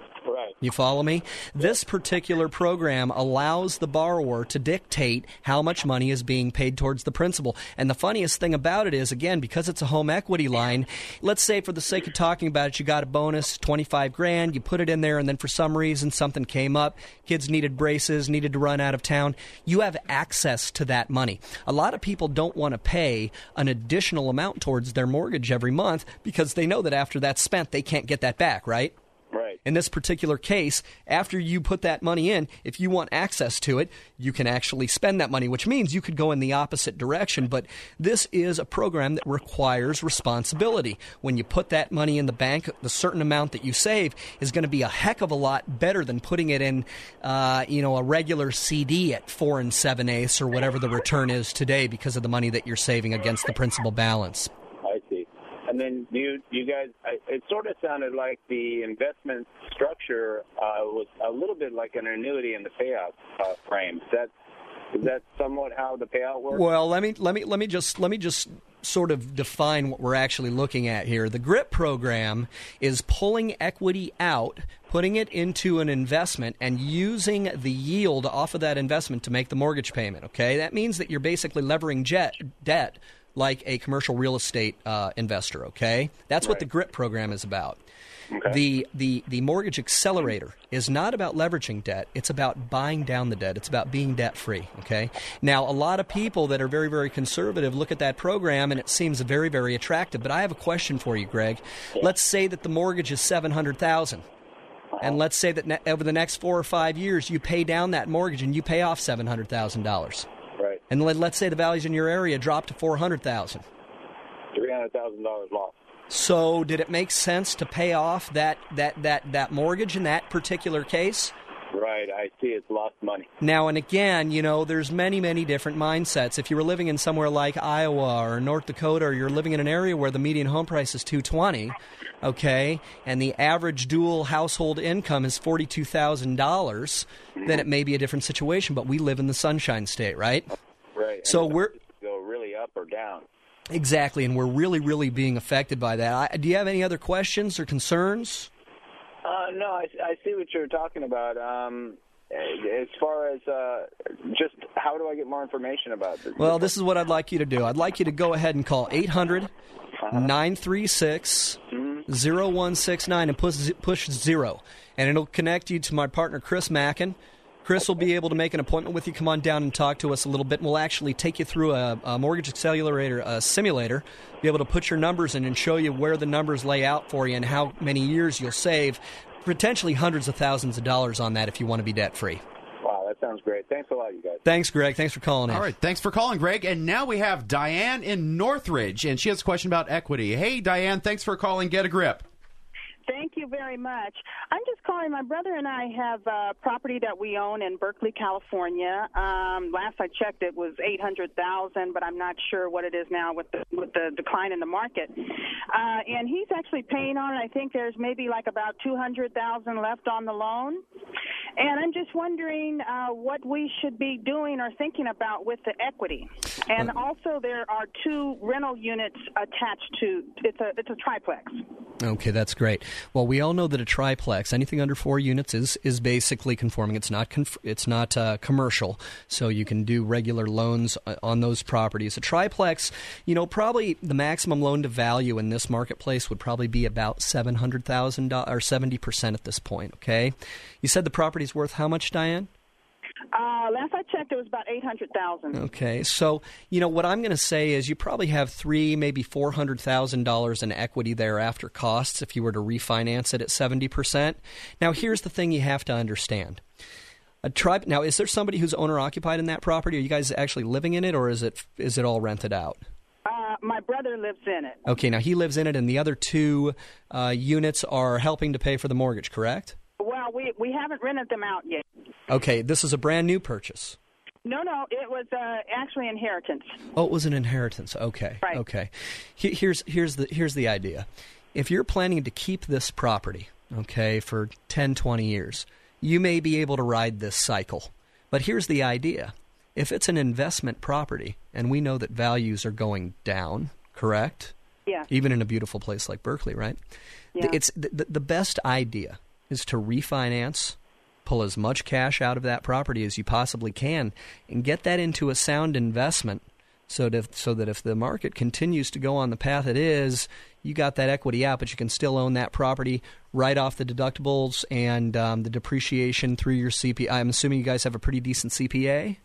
You follow me? This particular program allows the borrower to dictate how much money is being paid towards the principal. And the funniest thing about it is, again, because it's a home equity line, let's say for the sake of talking about it, you got a bonus, 25 grand, you put it in there, and then for some reason something came up, kids needed braces, needed to run out of town, you have access to that money. A lot of people don't want to pay an additional amount towards their mortgage every month because they know that after that's spent, they can't get that back, right? Right. In this particular case, after you put that money in, if you want access to it, you can actually spend that money, which means you could go in the opposite direction. But this is a program that requires responsibility. When you put that money in the bank, the certain amount that you save is going to be a heck of a lot better than putting it in, uh, you know, a regular CD at four and seven eighths or whatever the return is today because of the money that you're saving against the principal balance. And then you you guys, I, it sort of sounded like the investment structure uh, was a little bit like an annuity in the payout uh, frame. Is that is that somewhat how the payout works? Well, let me let me let me just let me just sort of define what we're actually looking at here. The GRIP program is pulling equity out, putting it into an investment, and using the yield off of that investment to make the mortgage payment. Okay, that means that you're basically levering jet, debt like a commercial real estate uh, investor. Okay, that's what the GRIP program is about. The, the the mortgage accelerator is not about leveraging debt. It's about buying down the debt. It's about being debt free. Okay. Now, a lot of people that are very very conservative look at that program and it seems very very attractive. But I have a question for you, Greg. Let's say that the mortgage is seven hundred thousand. And let's say that ne- over the next four or five years, you pay down that mortgage and you pay off seven hundred thousand dollars. And let, let's say the values in your area drop to four hundred thousand. Three hundred thousand dollars lost. So, did it make sense to pay off that, that, that, that mortgage in that particular case? Right. I see. It's lost money. Now and again, you know, there's many, many different mindsets. If you were living in somewhere like Iowa or North Dakota, or you're living in an area where the median home price is 220, okay, and the average dual household income is forty-two thousand dollars, then it may be a different situation. But we live in the Sunshine State, right? Right. So we're go really up or down. exactly, and we're really, really being affected by that. I, do you have any other questions or concerns? Uh, no, I, I see what you're talking about. Um, as far as uh, just how do I get more information about this? Well, this is what I'd like you to do. I'd like you to go ahead and call 800 936 0169 and push, push zero. And it'll connect you to my partner, Chris Mackin. Chris will be able to make an appointment with you. Come on down and talk to us a little bit. And we'll actually take you through a, a mortgage accelerator a simulator, be able to put your numbers in and show you where the numbers lay out for you and how many years you'll save. Potentially hundreds of thousands of dollars on that if you want to be debt free. Wow, that sounds great. Thanks a lot, you guys. Thanks, Greg. Thanks for calling in. All right, thanks for calling, Greg. And now we have Diane in Northridge, and she has a question about equity. Hey, Diane, thanks for calling. Get a grip. Thank you very much. I'm just calling. My brother and I have a property that we own in Berkeley, California. Um, last I checked, it was eight hundred thousand, but I'm not sure what it is now with the with the decline in the market. Uh, and he's actually paying on it. I think there's maybe like about two hundred thousand left on the loan. And I'm just wondering uh, what we should be doing or thinking about with the equity. And also, there are two rental units attached to it's a it's a triplex. Okay, that's great. Well, we all know that a triplex, anything under four units, is is basically conforming. It's not conf- it's not uh, commercial, so you can do regular loans uh, on those properties. A triplex, you know, probably the maximum loan to value in this marketplace would probably be about seven hundred thousand dollars or seventy percent at this point. Okay, you said the property's worth how much, Diane? Uh, last I checked, it was about eight hundred thousand. Okay, so you know what I'm going to say is you probably have three, maybe four hundred thousand dollars in equity there after costs if you were to refinance it at seventy percent. Now, here's the thing you have to understand. A tribe. Now, is there somebody who's owner occupied in that property? Are you guys actually living in it, or is it is it all rented out? Uh, my brother lives in it. Okay, now he lives in it, and the other two uh, units are helping to pay for the mortgage, correct? We we haven't rented them out yet. Okay, this is a brand new purchase. No, no, it was uh, actually inheritance. Oh, it was an inheritance. Okay. Right. Okay. He- Here's here's the here's the idea. If you're planning to keep this property, okay, for 10, 20 years, you may be able to ride this cycle. But here's the idea. If it's an investment property and we know that values are going down, correct? Yeah. Even in a beautiful place like Berkeley, right? Yeah. It's the, the best idea is to refinance, pull as much cash out of that property as you possibly can, and get that into a sound investment. So that, so that if the market continues to go on the path it is, you got that equity out, but you can still own that property right off the deductibles and um, the depreciation through your CPA. I'm assuming you guys have a pretty decent CPA.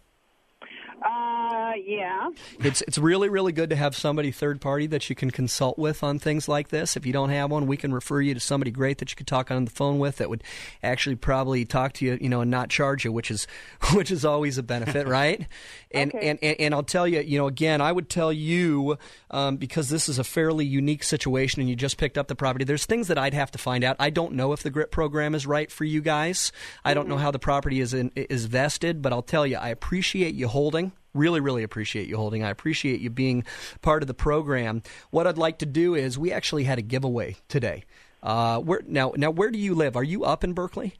Uh, yeah. It's it's really really good to have somebody third party that you can consult with on things like this. If you don't have one, we can refer you to somebody great that you could talk on the phone with that would actually probably talk to you, you know, and not charge you, which is which is always a benefit, right? And, Okay. and and and I'll tell you, you know, again, I would tell you um, because this is a fairly unique situation, and you just picked up the property. There's things that I'd have to find out. I don't know if the GRIP program is right for you guys. I don't know how the property is in, is vested, but I'll tell you, I appreciate you holding. Really, really appreciate you holding. I appreciate you being part of the program. What I'd like to do is we actually had a giveaway today. Uh, where now? Now, where do you live? Are you up in Berkeley?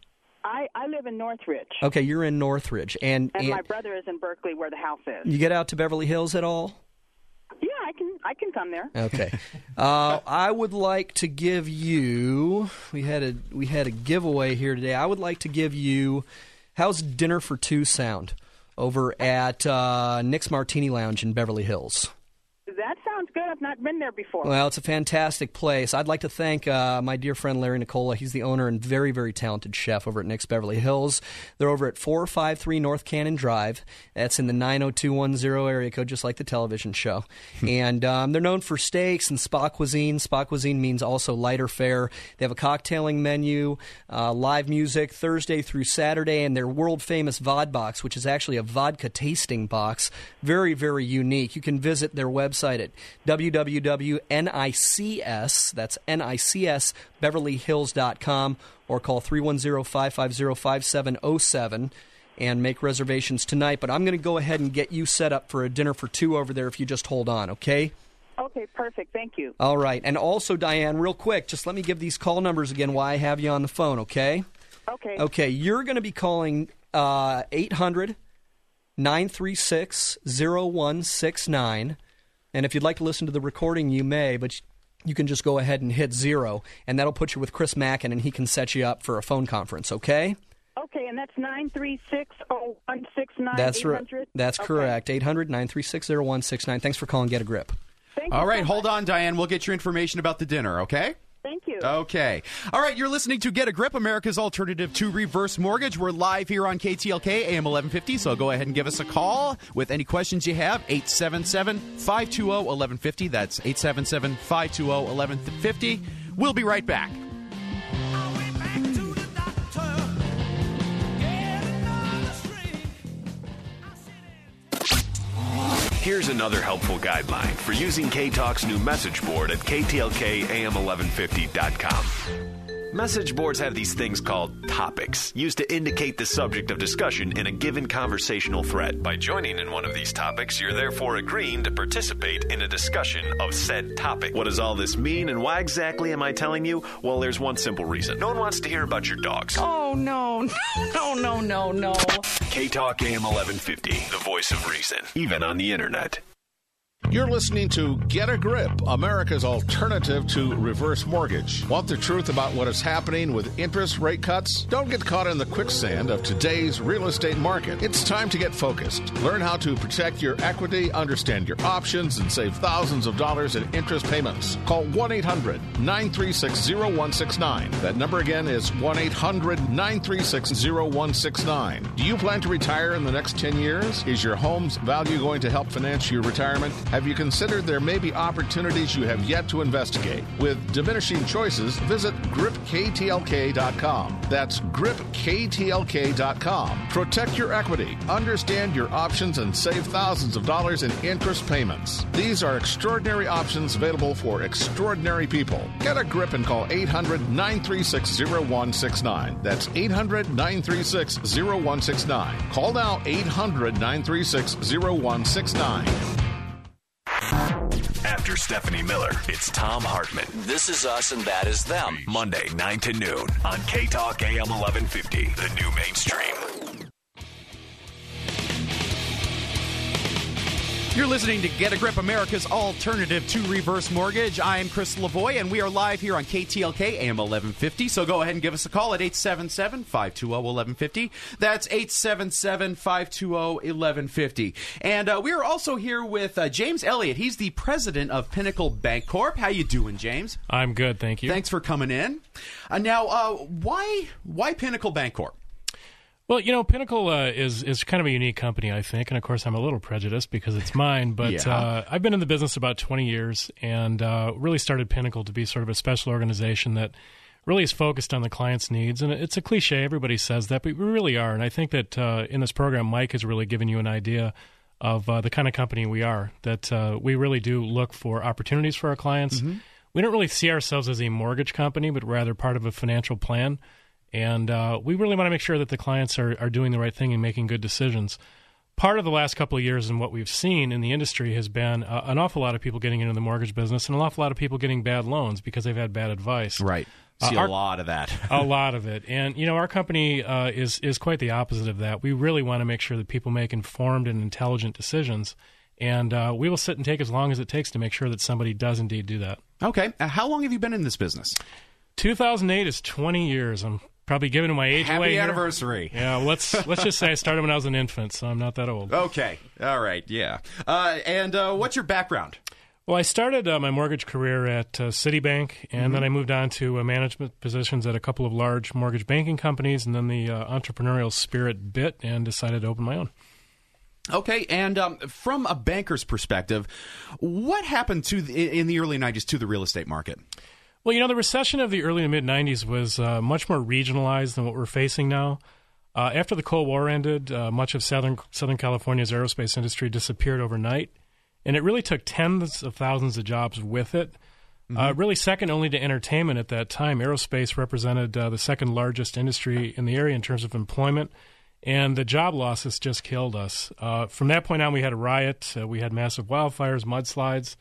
I, I live in Northridge, Okay, you're in Northridge, and, and and my brother is in Berkeley, where the house is. you get out to Beverly Hills at all? Yeah, I can I can come there. Okay. Uh, I would like to give you. We had a we had a giveaway here today. I would like to give you. How's dinner for two sound over at uh, Nic's Martini Lounge in Beverly Hills? That sounds good. I've not been there before. Well, it's a fantastic place. I'd like to thank uh, my dear friend Larry Nicola. He's the owner and very, very talented chef over at Nic's Beverly Hills. They're over at 453 North Canon Drive. That's in the 90210 area code, just like the television show. and um, they're known for steaks and spa cuisine. Spa cuisine means also lighter fare. They have a cocktailing menu, uh, live music Thursday through Saturday, and their world famous VOD box, which is actually a vodka tasting box. Very, very unique. You can visit their website at www.nics, that's N-I-C-S, beverlyhills.com, or call 310-550-5707 and make reservations tonight. But I'm going to go ahead and get you set up for a dinner for two over there if you just hold on, okay? Okay, perfect. Thank you. All right. And also, Diane, real quick, just let me give these call numbers again while I have you on the phone, okay? Okay. Okay, you're going to be calling uh, 800 936 0169. And if you'd like to listen to the recording, you may, but you can just go ahead and hit zero, and that'll put you with Chris Mackin, and he can set you up for a phone conference, okay? Okay, and that's nine three six oh one six nine. That's right. That's correct. 800 936 0169. Thanks for calling Get a Grip. Thank you. All right, hold on, Diane. We'll get your information about the dinner, okay? You. Okay. All right, you're listening to Get a Grip, America's alternative to reverse mortgage. We're live here on KTLK AM 1150, so go ahead and give us a call with any questions you have. 877 520 1150. That's 877 520 1150. We'll be right back. Here's another helpful guideline for using K Talk's new message board at ktlkam1150.com. Message boards have these things called topics, used to indicate the subject of discussion in a given conversational thread. By joining in one of these topics, you're therefore agreeing to participate in a discussion of said topic. What does all this mean, and why exactly am I telling you? Well, there's one simple reason. No one wants to hear about your dogs. Oh, no. No, no, no, no. K Talk AM 1150, the voice of reason, even on the internet. You're listening to Get a Grip, America's alternative to reverse mortgage. Want the truth about what is happening with interest rate cuts? Don't get caught in the quicksand of today's real estate market. It's time to get focused. Learn how to protect your equity, understand your options, and save thousands of dollars in interest payments. Call 1 800 936 0169. That number again is 1 800 936 0169. Do you plan to retire in the next 10 years? Is your home's value going to help finance your retirement? Have you considered there may be opportunities you have yet to investigate? With diminishing choices, visit gripktlk.com. That's gripktlk.com. Protect your equity, understand your options, and save thousands of dollars in interest payments. These are extraordinary options available for extraordinary people. Get a grip and call 800 936 0169. That's 800 936 0169. Call now 800 936 0169. After Stephanie Miller, it's Thom Hartmann. This is us and that is them. Monday, 9 to noon on K Talk AM 1150, the new mainstream. You're listening to Get a Grip, America's alternative to reverse mortgage. I'm Chris Lavoy, and we are live here on KTLK AM 1150. So go ahead and give us a call at 877 520 1150. That's 877 520 1150. And uh, we are also here with uh, James Elliott. He's the president of Pinnacle Bank Corp. How you doing, James? I'm good, thank you. Thanks for coming in. Uh, now, uh, why why Pinnacle Bank Corp? Well, you know, Pinnacle uh, is is kind of a unique company, I think, and of course, I'm a little prejudiced because it's mine. But Yeah. uh, I've been in the business about 20 years, and uh, really started Pinnacle to be sort of a special organization that really is focused on the client's needs. And it's a cliche; everybody says that, but we really are. And I think that uh, in this program, Mike has really given you an idea of uh, the kind of company we are. That uh, we really do look for opportunities for our clients. We don't really see ourselves as a mortgage company, but rather part of a financial plan. And uh, we really want to make sure that the clients are, are doing the right thing and making good decisions. Part of the last couple of years and what we've seen in the industry has been uh, an awful lot of people getting into the mortgage business and an awful lot of people getting bad loans because they've had bad advice. Right. Uh, See our- a lot of that. a lot of it, and you know, our company uh, is is quite the opposite of that. We really want to make sure that people make informed and intelligent decisions, and uh, we will sit and take as long as it takes to make sure that somebody does indeed do that. Okay. Uh, how long have you been in this business? 2008 is 20 years. I'm probably giving my age Happy away. here. anniversary. Yeah, let's let's just say I started when I was an infant, so I'm not that old. Okay. All right. Yeah. Uh, and uh, what's your background? Well, I started uh, my mortgage career at uh, Citibank, and Mhm. then I moved on to uh, management positions at a couple of large mortgage banking companies, and then the uh, entrepreneurial spirit bit, and decided to open my own. Okay, and um, from a banker's perspective, what happened to the, in the early '90s to the real estate market? Well, you know, the recession of the early to mid 90s was uh, much more regionalized than what we're facing now. Uh, after the Cold War ended, uh, much of Southern, Southern California's aerospace industry disappeared overnight, and it really took tens of thousands of jobs with it. Uh, really, second only to entertainment at that time. Aerospace represented uh, the second largest industry in the area in terms of employment, and the job losses just killed us. Uh, from that point on, we had a riot, uh, we had massive wildfires, mudslides,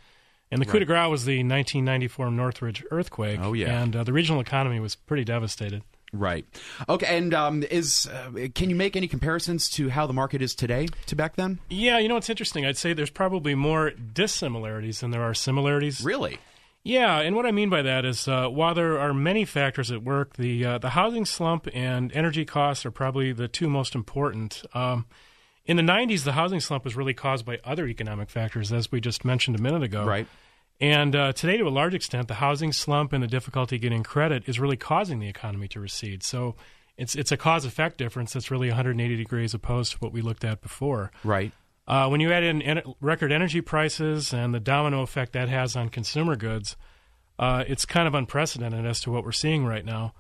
and the coup de grace was the 1994 Northridge earthquake. Oh, yeah. and uh, the regional economy was pretty devastated. Right. Okay, and um, is uh, can you make any comparisons to how the market is today to back then? Yeah, you know it's interesting. I'd say there's probably more dissimilarities than there are similarities. Really? Yeah, and what I mean by that is, uh, while there are many factors at work, the uh, the housing slump and energy costs are probably the two most important. Um, in the '90s, the housing slump was really caused by other economic factors, as we just mentioned a minute ago. Right. And uh, today, to a large extent, the housing slump and the difficulty getting credit is really causing the economy to recede. So it's it's a cause effect difference that's really 180 degrees opposed to what we looked at before. Right. Uh, when you add in en- record energy prices and the domino effect that has on consumer goods, uh, it's kind of unprecedented as to what we're seeing right now.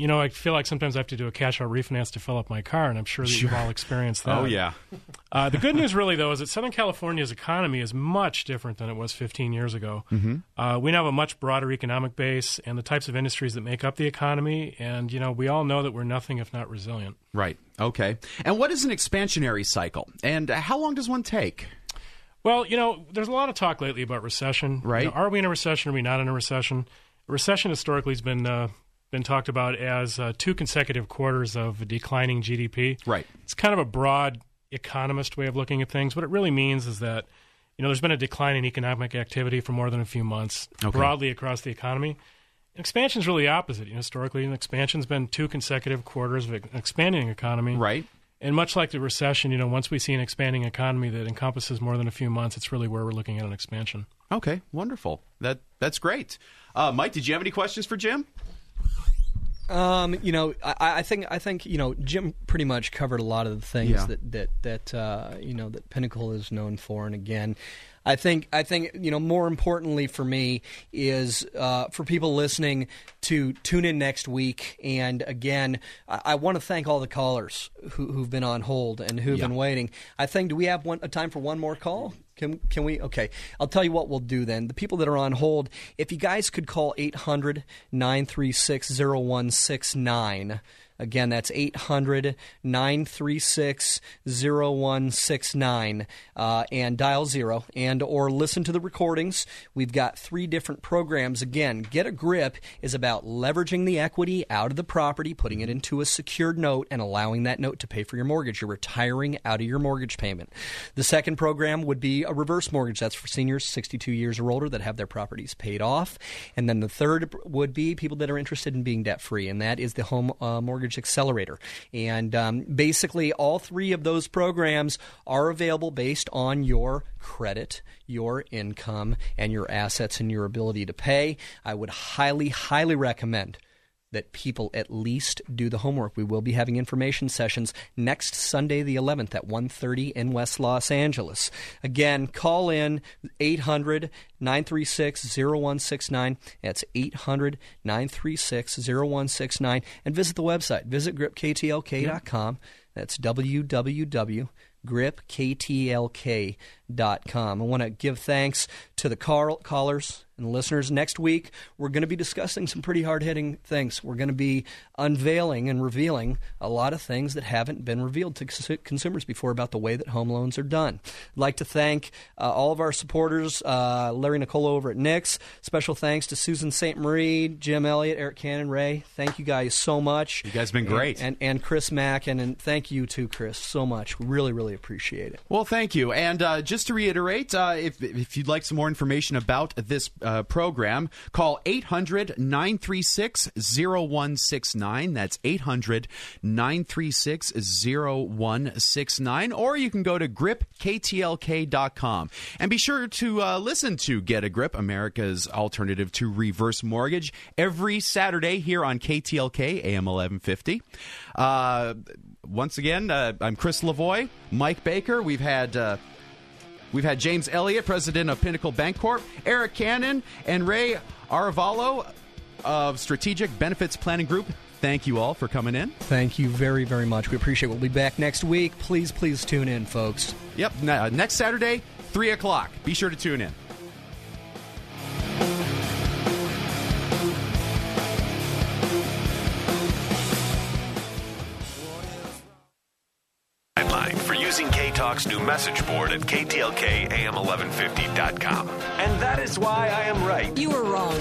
You know, I feel like sometimes I have to do a cash out refinance to fill up my car, and I'm sure that you've all experienced that. Oh yeah. Uh, the good news, really, though, is that Southern California's economy is much different than it was 15 years ago. Mhm. Uh, we now have a much broader economic base and the types of industries that make up the economy, and you know, we all know that we're nothing if not resilient. Right. Okay. And what is an expansionary cycle? And how long does one take? Well, you know, there's a lot of talk lately about recession. Right. You know, are we in a recession? Are we not in a recession? Recession historically has been uh, been talked about as uh, two consecutive quarters of declining GDP. Right. It's kind of a broad economist way of looking at things. What it really means is that you know there's been a decline in economic activity for more than a few months Okay. broadly across the economy. Expansion is really opposite. You know, historically, an expansion's been two consecutive quarters of an expanding economy. Right. And much like the recession, you know, once we see an expanding economy that encompasses more than a few months, it's really where we're looking at an expansion. Okay. Wonderful. That that's great. Uh, Mike, did you have any questions for Jim? Um, you know, I, I think I think you know Jim pretty much covered a lot of the things Yeah. that that that uh, you know that Pinnacle is known for. And again, I think I think you know more importantly for me is uh, for people listening to tune in next week. And again, I, I want to thank all the callers who, who've been on hold and who've Yeah. been waiting. I think do we have one a time for one more call? Can can we? Okay, I'll tell you what we'll do then. The people that are on hold, if you guys could call 800 936 0169. Again, that's 800 936 0169 uh, and dial zero and or listen to the recordings. We've got three different programs. Again, Get a Grip is about leveraging the equity out of the property, putting it into a secured note, and allowing that note to pay for your mortgage. You're retiring out of your mortgage payment. The second program would be a reverse mortgage. That's for seniors 62 years or older that have their properties paid off. And then the third would be people that are interested in being debt free, and that is the Home uh, Mortgage Accelerator. And um, basically, all three of those programs are available based on your credit, your income, and your assets and your ability to pay. I would highly, highly recommend that people at least do the homework. We will be having information sessions next Sunday the 11th at 1:30 in West Los Angeles. Again, call in 800 936 0169. That's 800 936 0169 and visit the website. Visit gripktlk.com. That's www.gripktlk.com. I want to give thanks to the call- callers and listeners. Next week, we're going to be discussing some pretty hard hitting things. We're going to be unveiling and revealing a lot of things that haven't been revealed to cons- consumers before about the way that home loans are done. I'd like to thank uh, all of our supporters uh, Larry Nicola over at Nic's. Special thanks to Susan St. Marie, Jim Elliott, Eric Cannon, Ray. Thank you guys so much. You guys have been great. And, and, and Chris Mack, and, and thank you too, Chris, so much. We really, really appreciate it. Well, thank you. And uh, just to reiterate, uh, if, if you'd like some more information about this uh, program, call 800 936 0169. That's 800 936 0169. Or you can go to gripktlk.com. And be sure to uh, listen to Get a Grip, America's alternative to reverse mortgage, every Saturday here on KTLK AM 1150. Uh, once again, uh, I'm Chris Lavoie, Mike Baker. We've had. Uh, We've had James Elliott, president of Pinnacle Bank Corp, Eric Cannon, and Ray Aravalo of Strategic Benefits Planning Group. Thank you all for coming in. Thank you very, very much. We appreciate it. We'll be back next week. Please, please tune in, folks. Yep. next Saturday, 3 o'clock. Be sure to tune in. Using K Talk's new message board at ktlkam1150.com. And that is why I am right. You were wrong.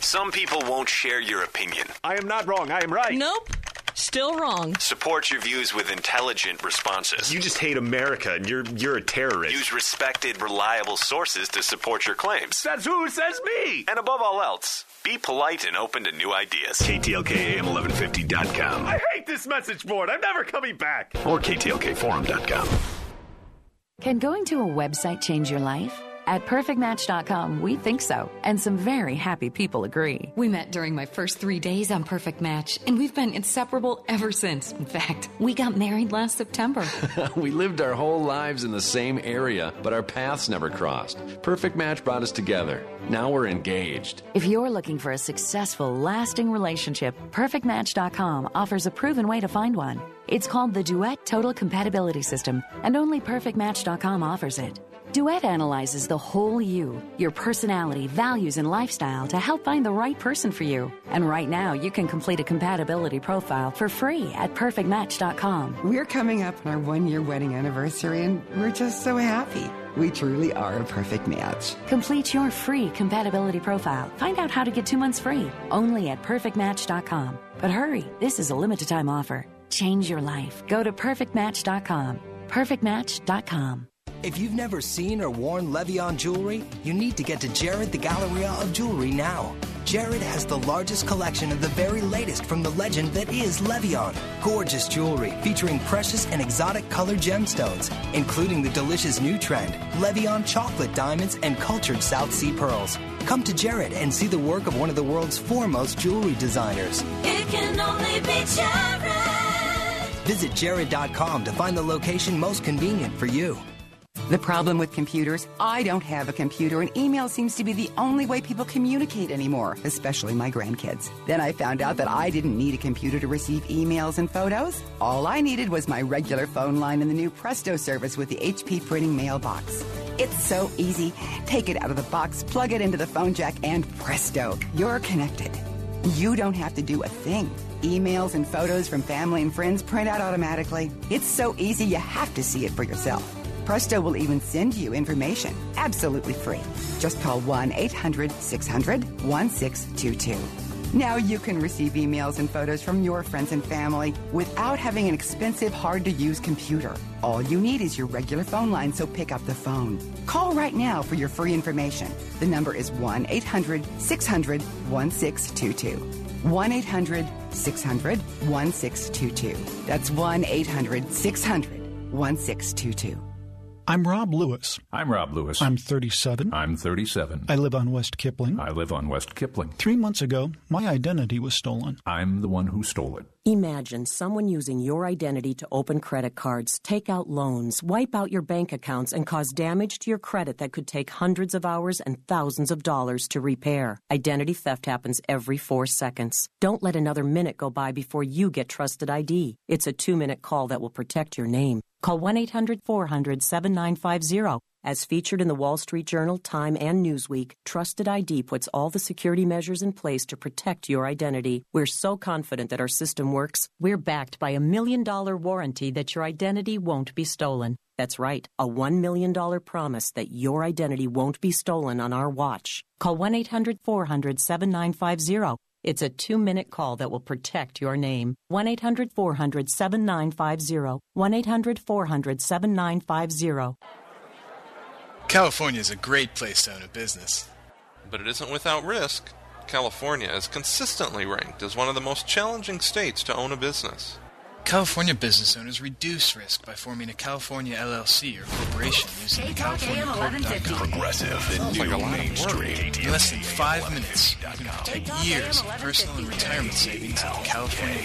Some people won't share your opinion. I am not wrong. I am right. Nope. Still wrong. Support your views with intelligent responses. You just hate America and you're you're a terrorist. Use respected, reliable sources to support your claims. That's who says me. And above all else, be polite and open to new ideas. KTLKAM1150.com I hate this message board. I'm never coming back. or KTLKForum.com. Can going to a website change your life? At perfectmatch.com, we think so, and some very happy people agree. We met during my first three days on Perfect Match, and we've been inseparable ever since. In fact, we got married last September. we lived our whole lives in the same area, but our paths never crossed. Perfect Match brought us together. Now we're engaged. If you're looking for a successful, lasting relationship, perfectmatch.com offers a proven way to find one. It's called the Duet Total Compatibility System, and only perfectmatch.com offers it. Duet analyzes the whole you, your personality, values, and lifestyle to help find the right person for you. And right now, you can complete a compatibility profile for free at perfectmatch.com. We're coming up on our one year wedding anniversary, and we're just so happy. We truly are a perfect match. Complete your free compatibility profile. Find out how to get two months free only at perfectmatch.com. But hurry, this is a limited time offer. Change your life. Go to perfectmatch.com. Perfectmatch.com. If you've never seen or worn Le Vian jewelry, you need to get to Jared the Galleria of Jewelry now. Jared has the largest collection of the very latest from the legend that is Le Vian. Gorgeous jewelry featuring precious and exotic colored gemstones, including the delicious new trend, Le Vian chocolate diamonds and cultured South Sea pearls. Come to Jared and see the work of one of the world's foremost jewelry designers. It can only be Jared. Visit jared.com to find the location most convenient for you. The problem with computers, I don't have a computer, and email seems to be the only way people communicate anymore, especially my grandkids. Then I found out that I didn't need a computer to receive emails and photos. All I needed was my regular phone line and the new Presto service with the HP printing mailbox. It's so easy. Take it out of the box, plug it into the phone jack, and presto, you're connected. You don't have to do a thing. Emails and photos from family and friends print out automatically. It's so easy you have to see it for yourself. Presto will even send you information absolutely free. Just call 1 800 600 1622. Now you can receive emails and photos from your friends and family without having an expensive, hard to use computer. All you need is your regular phone line, so pick up the phone. Call right now for your free information. The number is 1 800 600 1622. 1 800 600 1622. That's 1 800 600 1622. I'm Rob Lewis. I'm Rob Lewis. I'm 37. I'm 37. I live on West Kipling. I live on West Kipling. Three months ago, my identity was stolen. I'm the one who stole it. Imagine someone using your identity to open credit cards, take out loans, wipe out your bank accounts, and cause damage to your credit that could take hundreds of hours and thousands of dollars to repair. Identity theft happens every four seconds. Don't let another minute go by before you get trusted ID. It's a two minute call that will protect your name. Call 1 800 400 7950. As featured in the Wall Street Journal, Time, and Newsweek, Trusted ID puts all the security measures in place to protect your identity. We're so confident that our system works, we're backed by a million dollar warranty that your identity won't be stolen. That's right, a $1 million promise that your identity won't be stolen on our watch. Call 1 800 400 7950. It's a two minute call that will protect your name. 1 800 400 7950. 1 800 400 7950. California is a great place to own a business. But it isn't without risk. California is consistently ranked as one of the most challenging states to own a business. California business owners reduce risk by forming a California LLC or corporation using the California Corp.com. Progressive, the new mainstream. In less than five minutes, you can protect years of personal and retirement savings at the California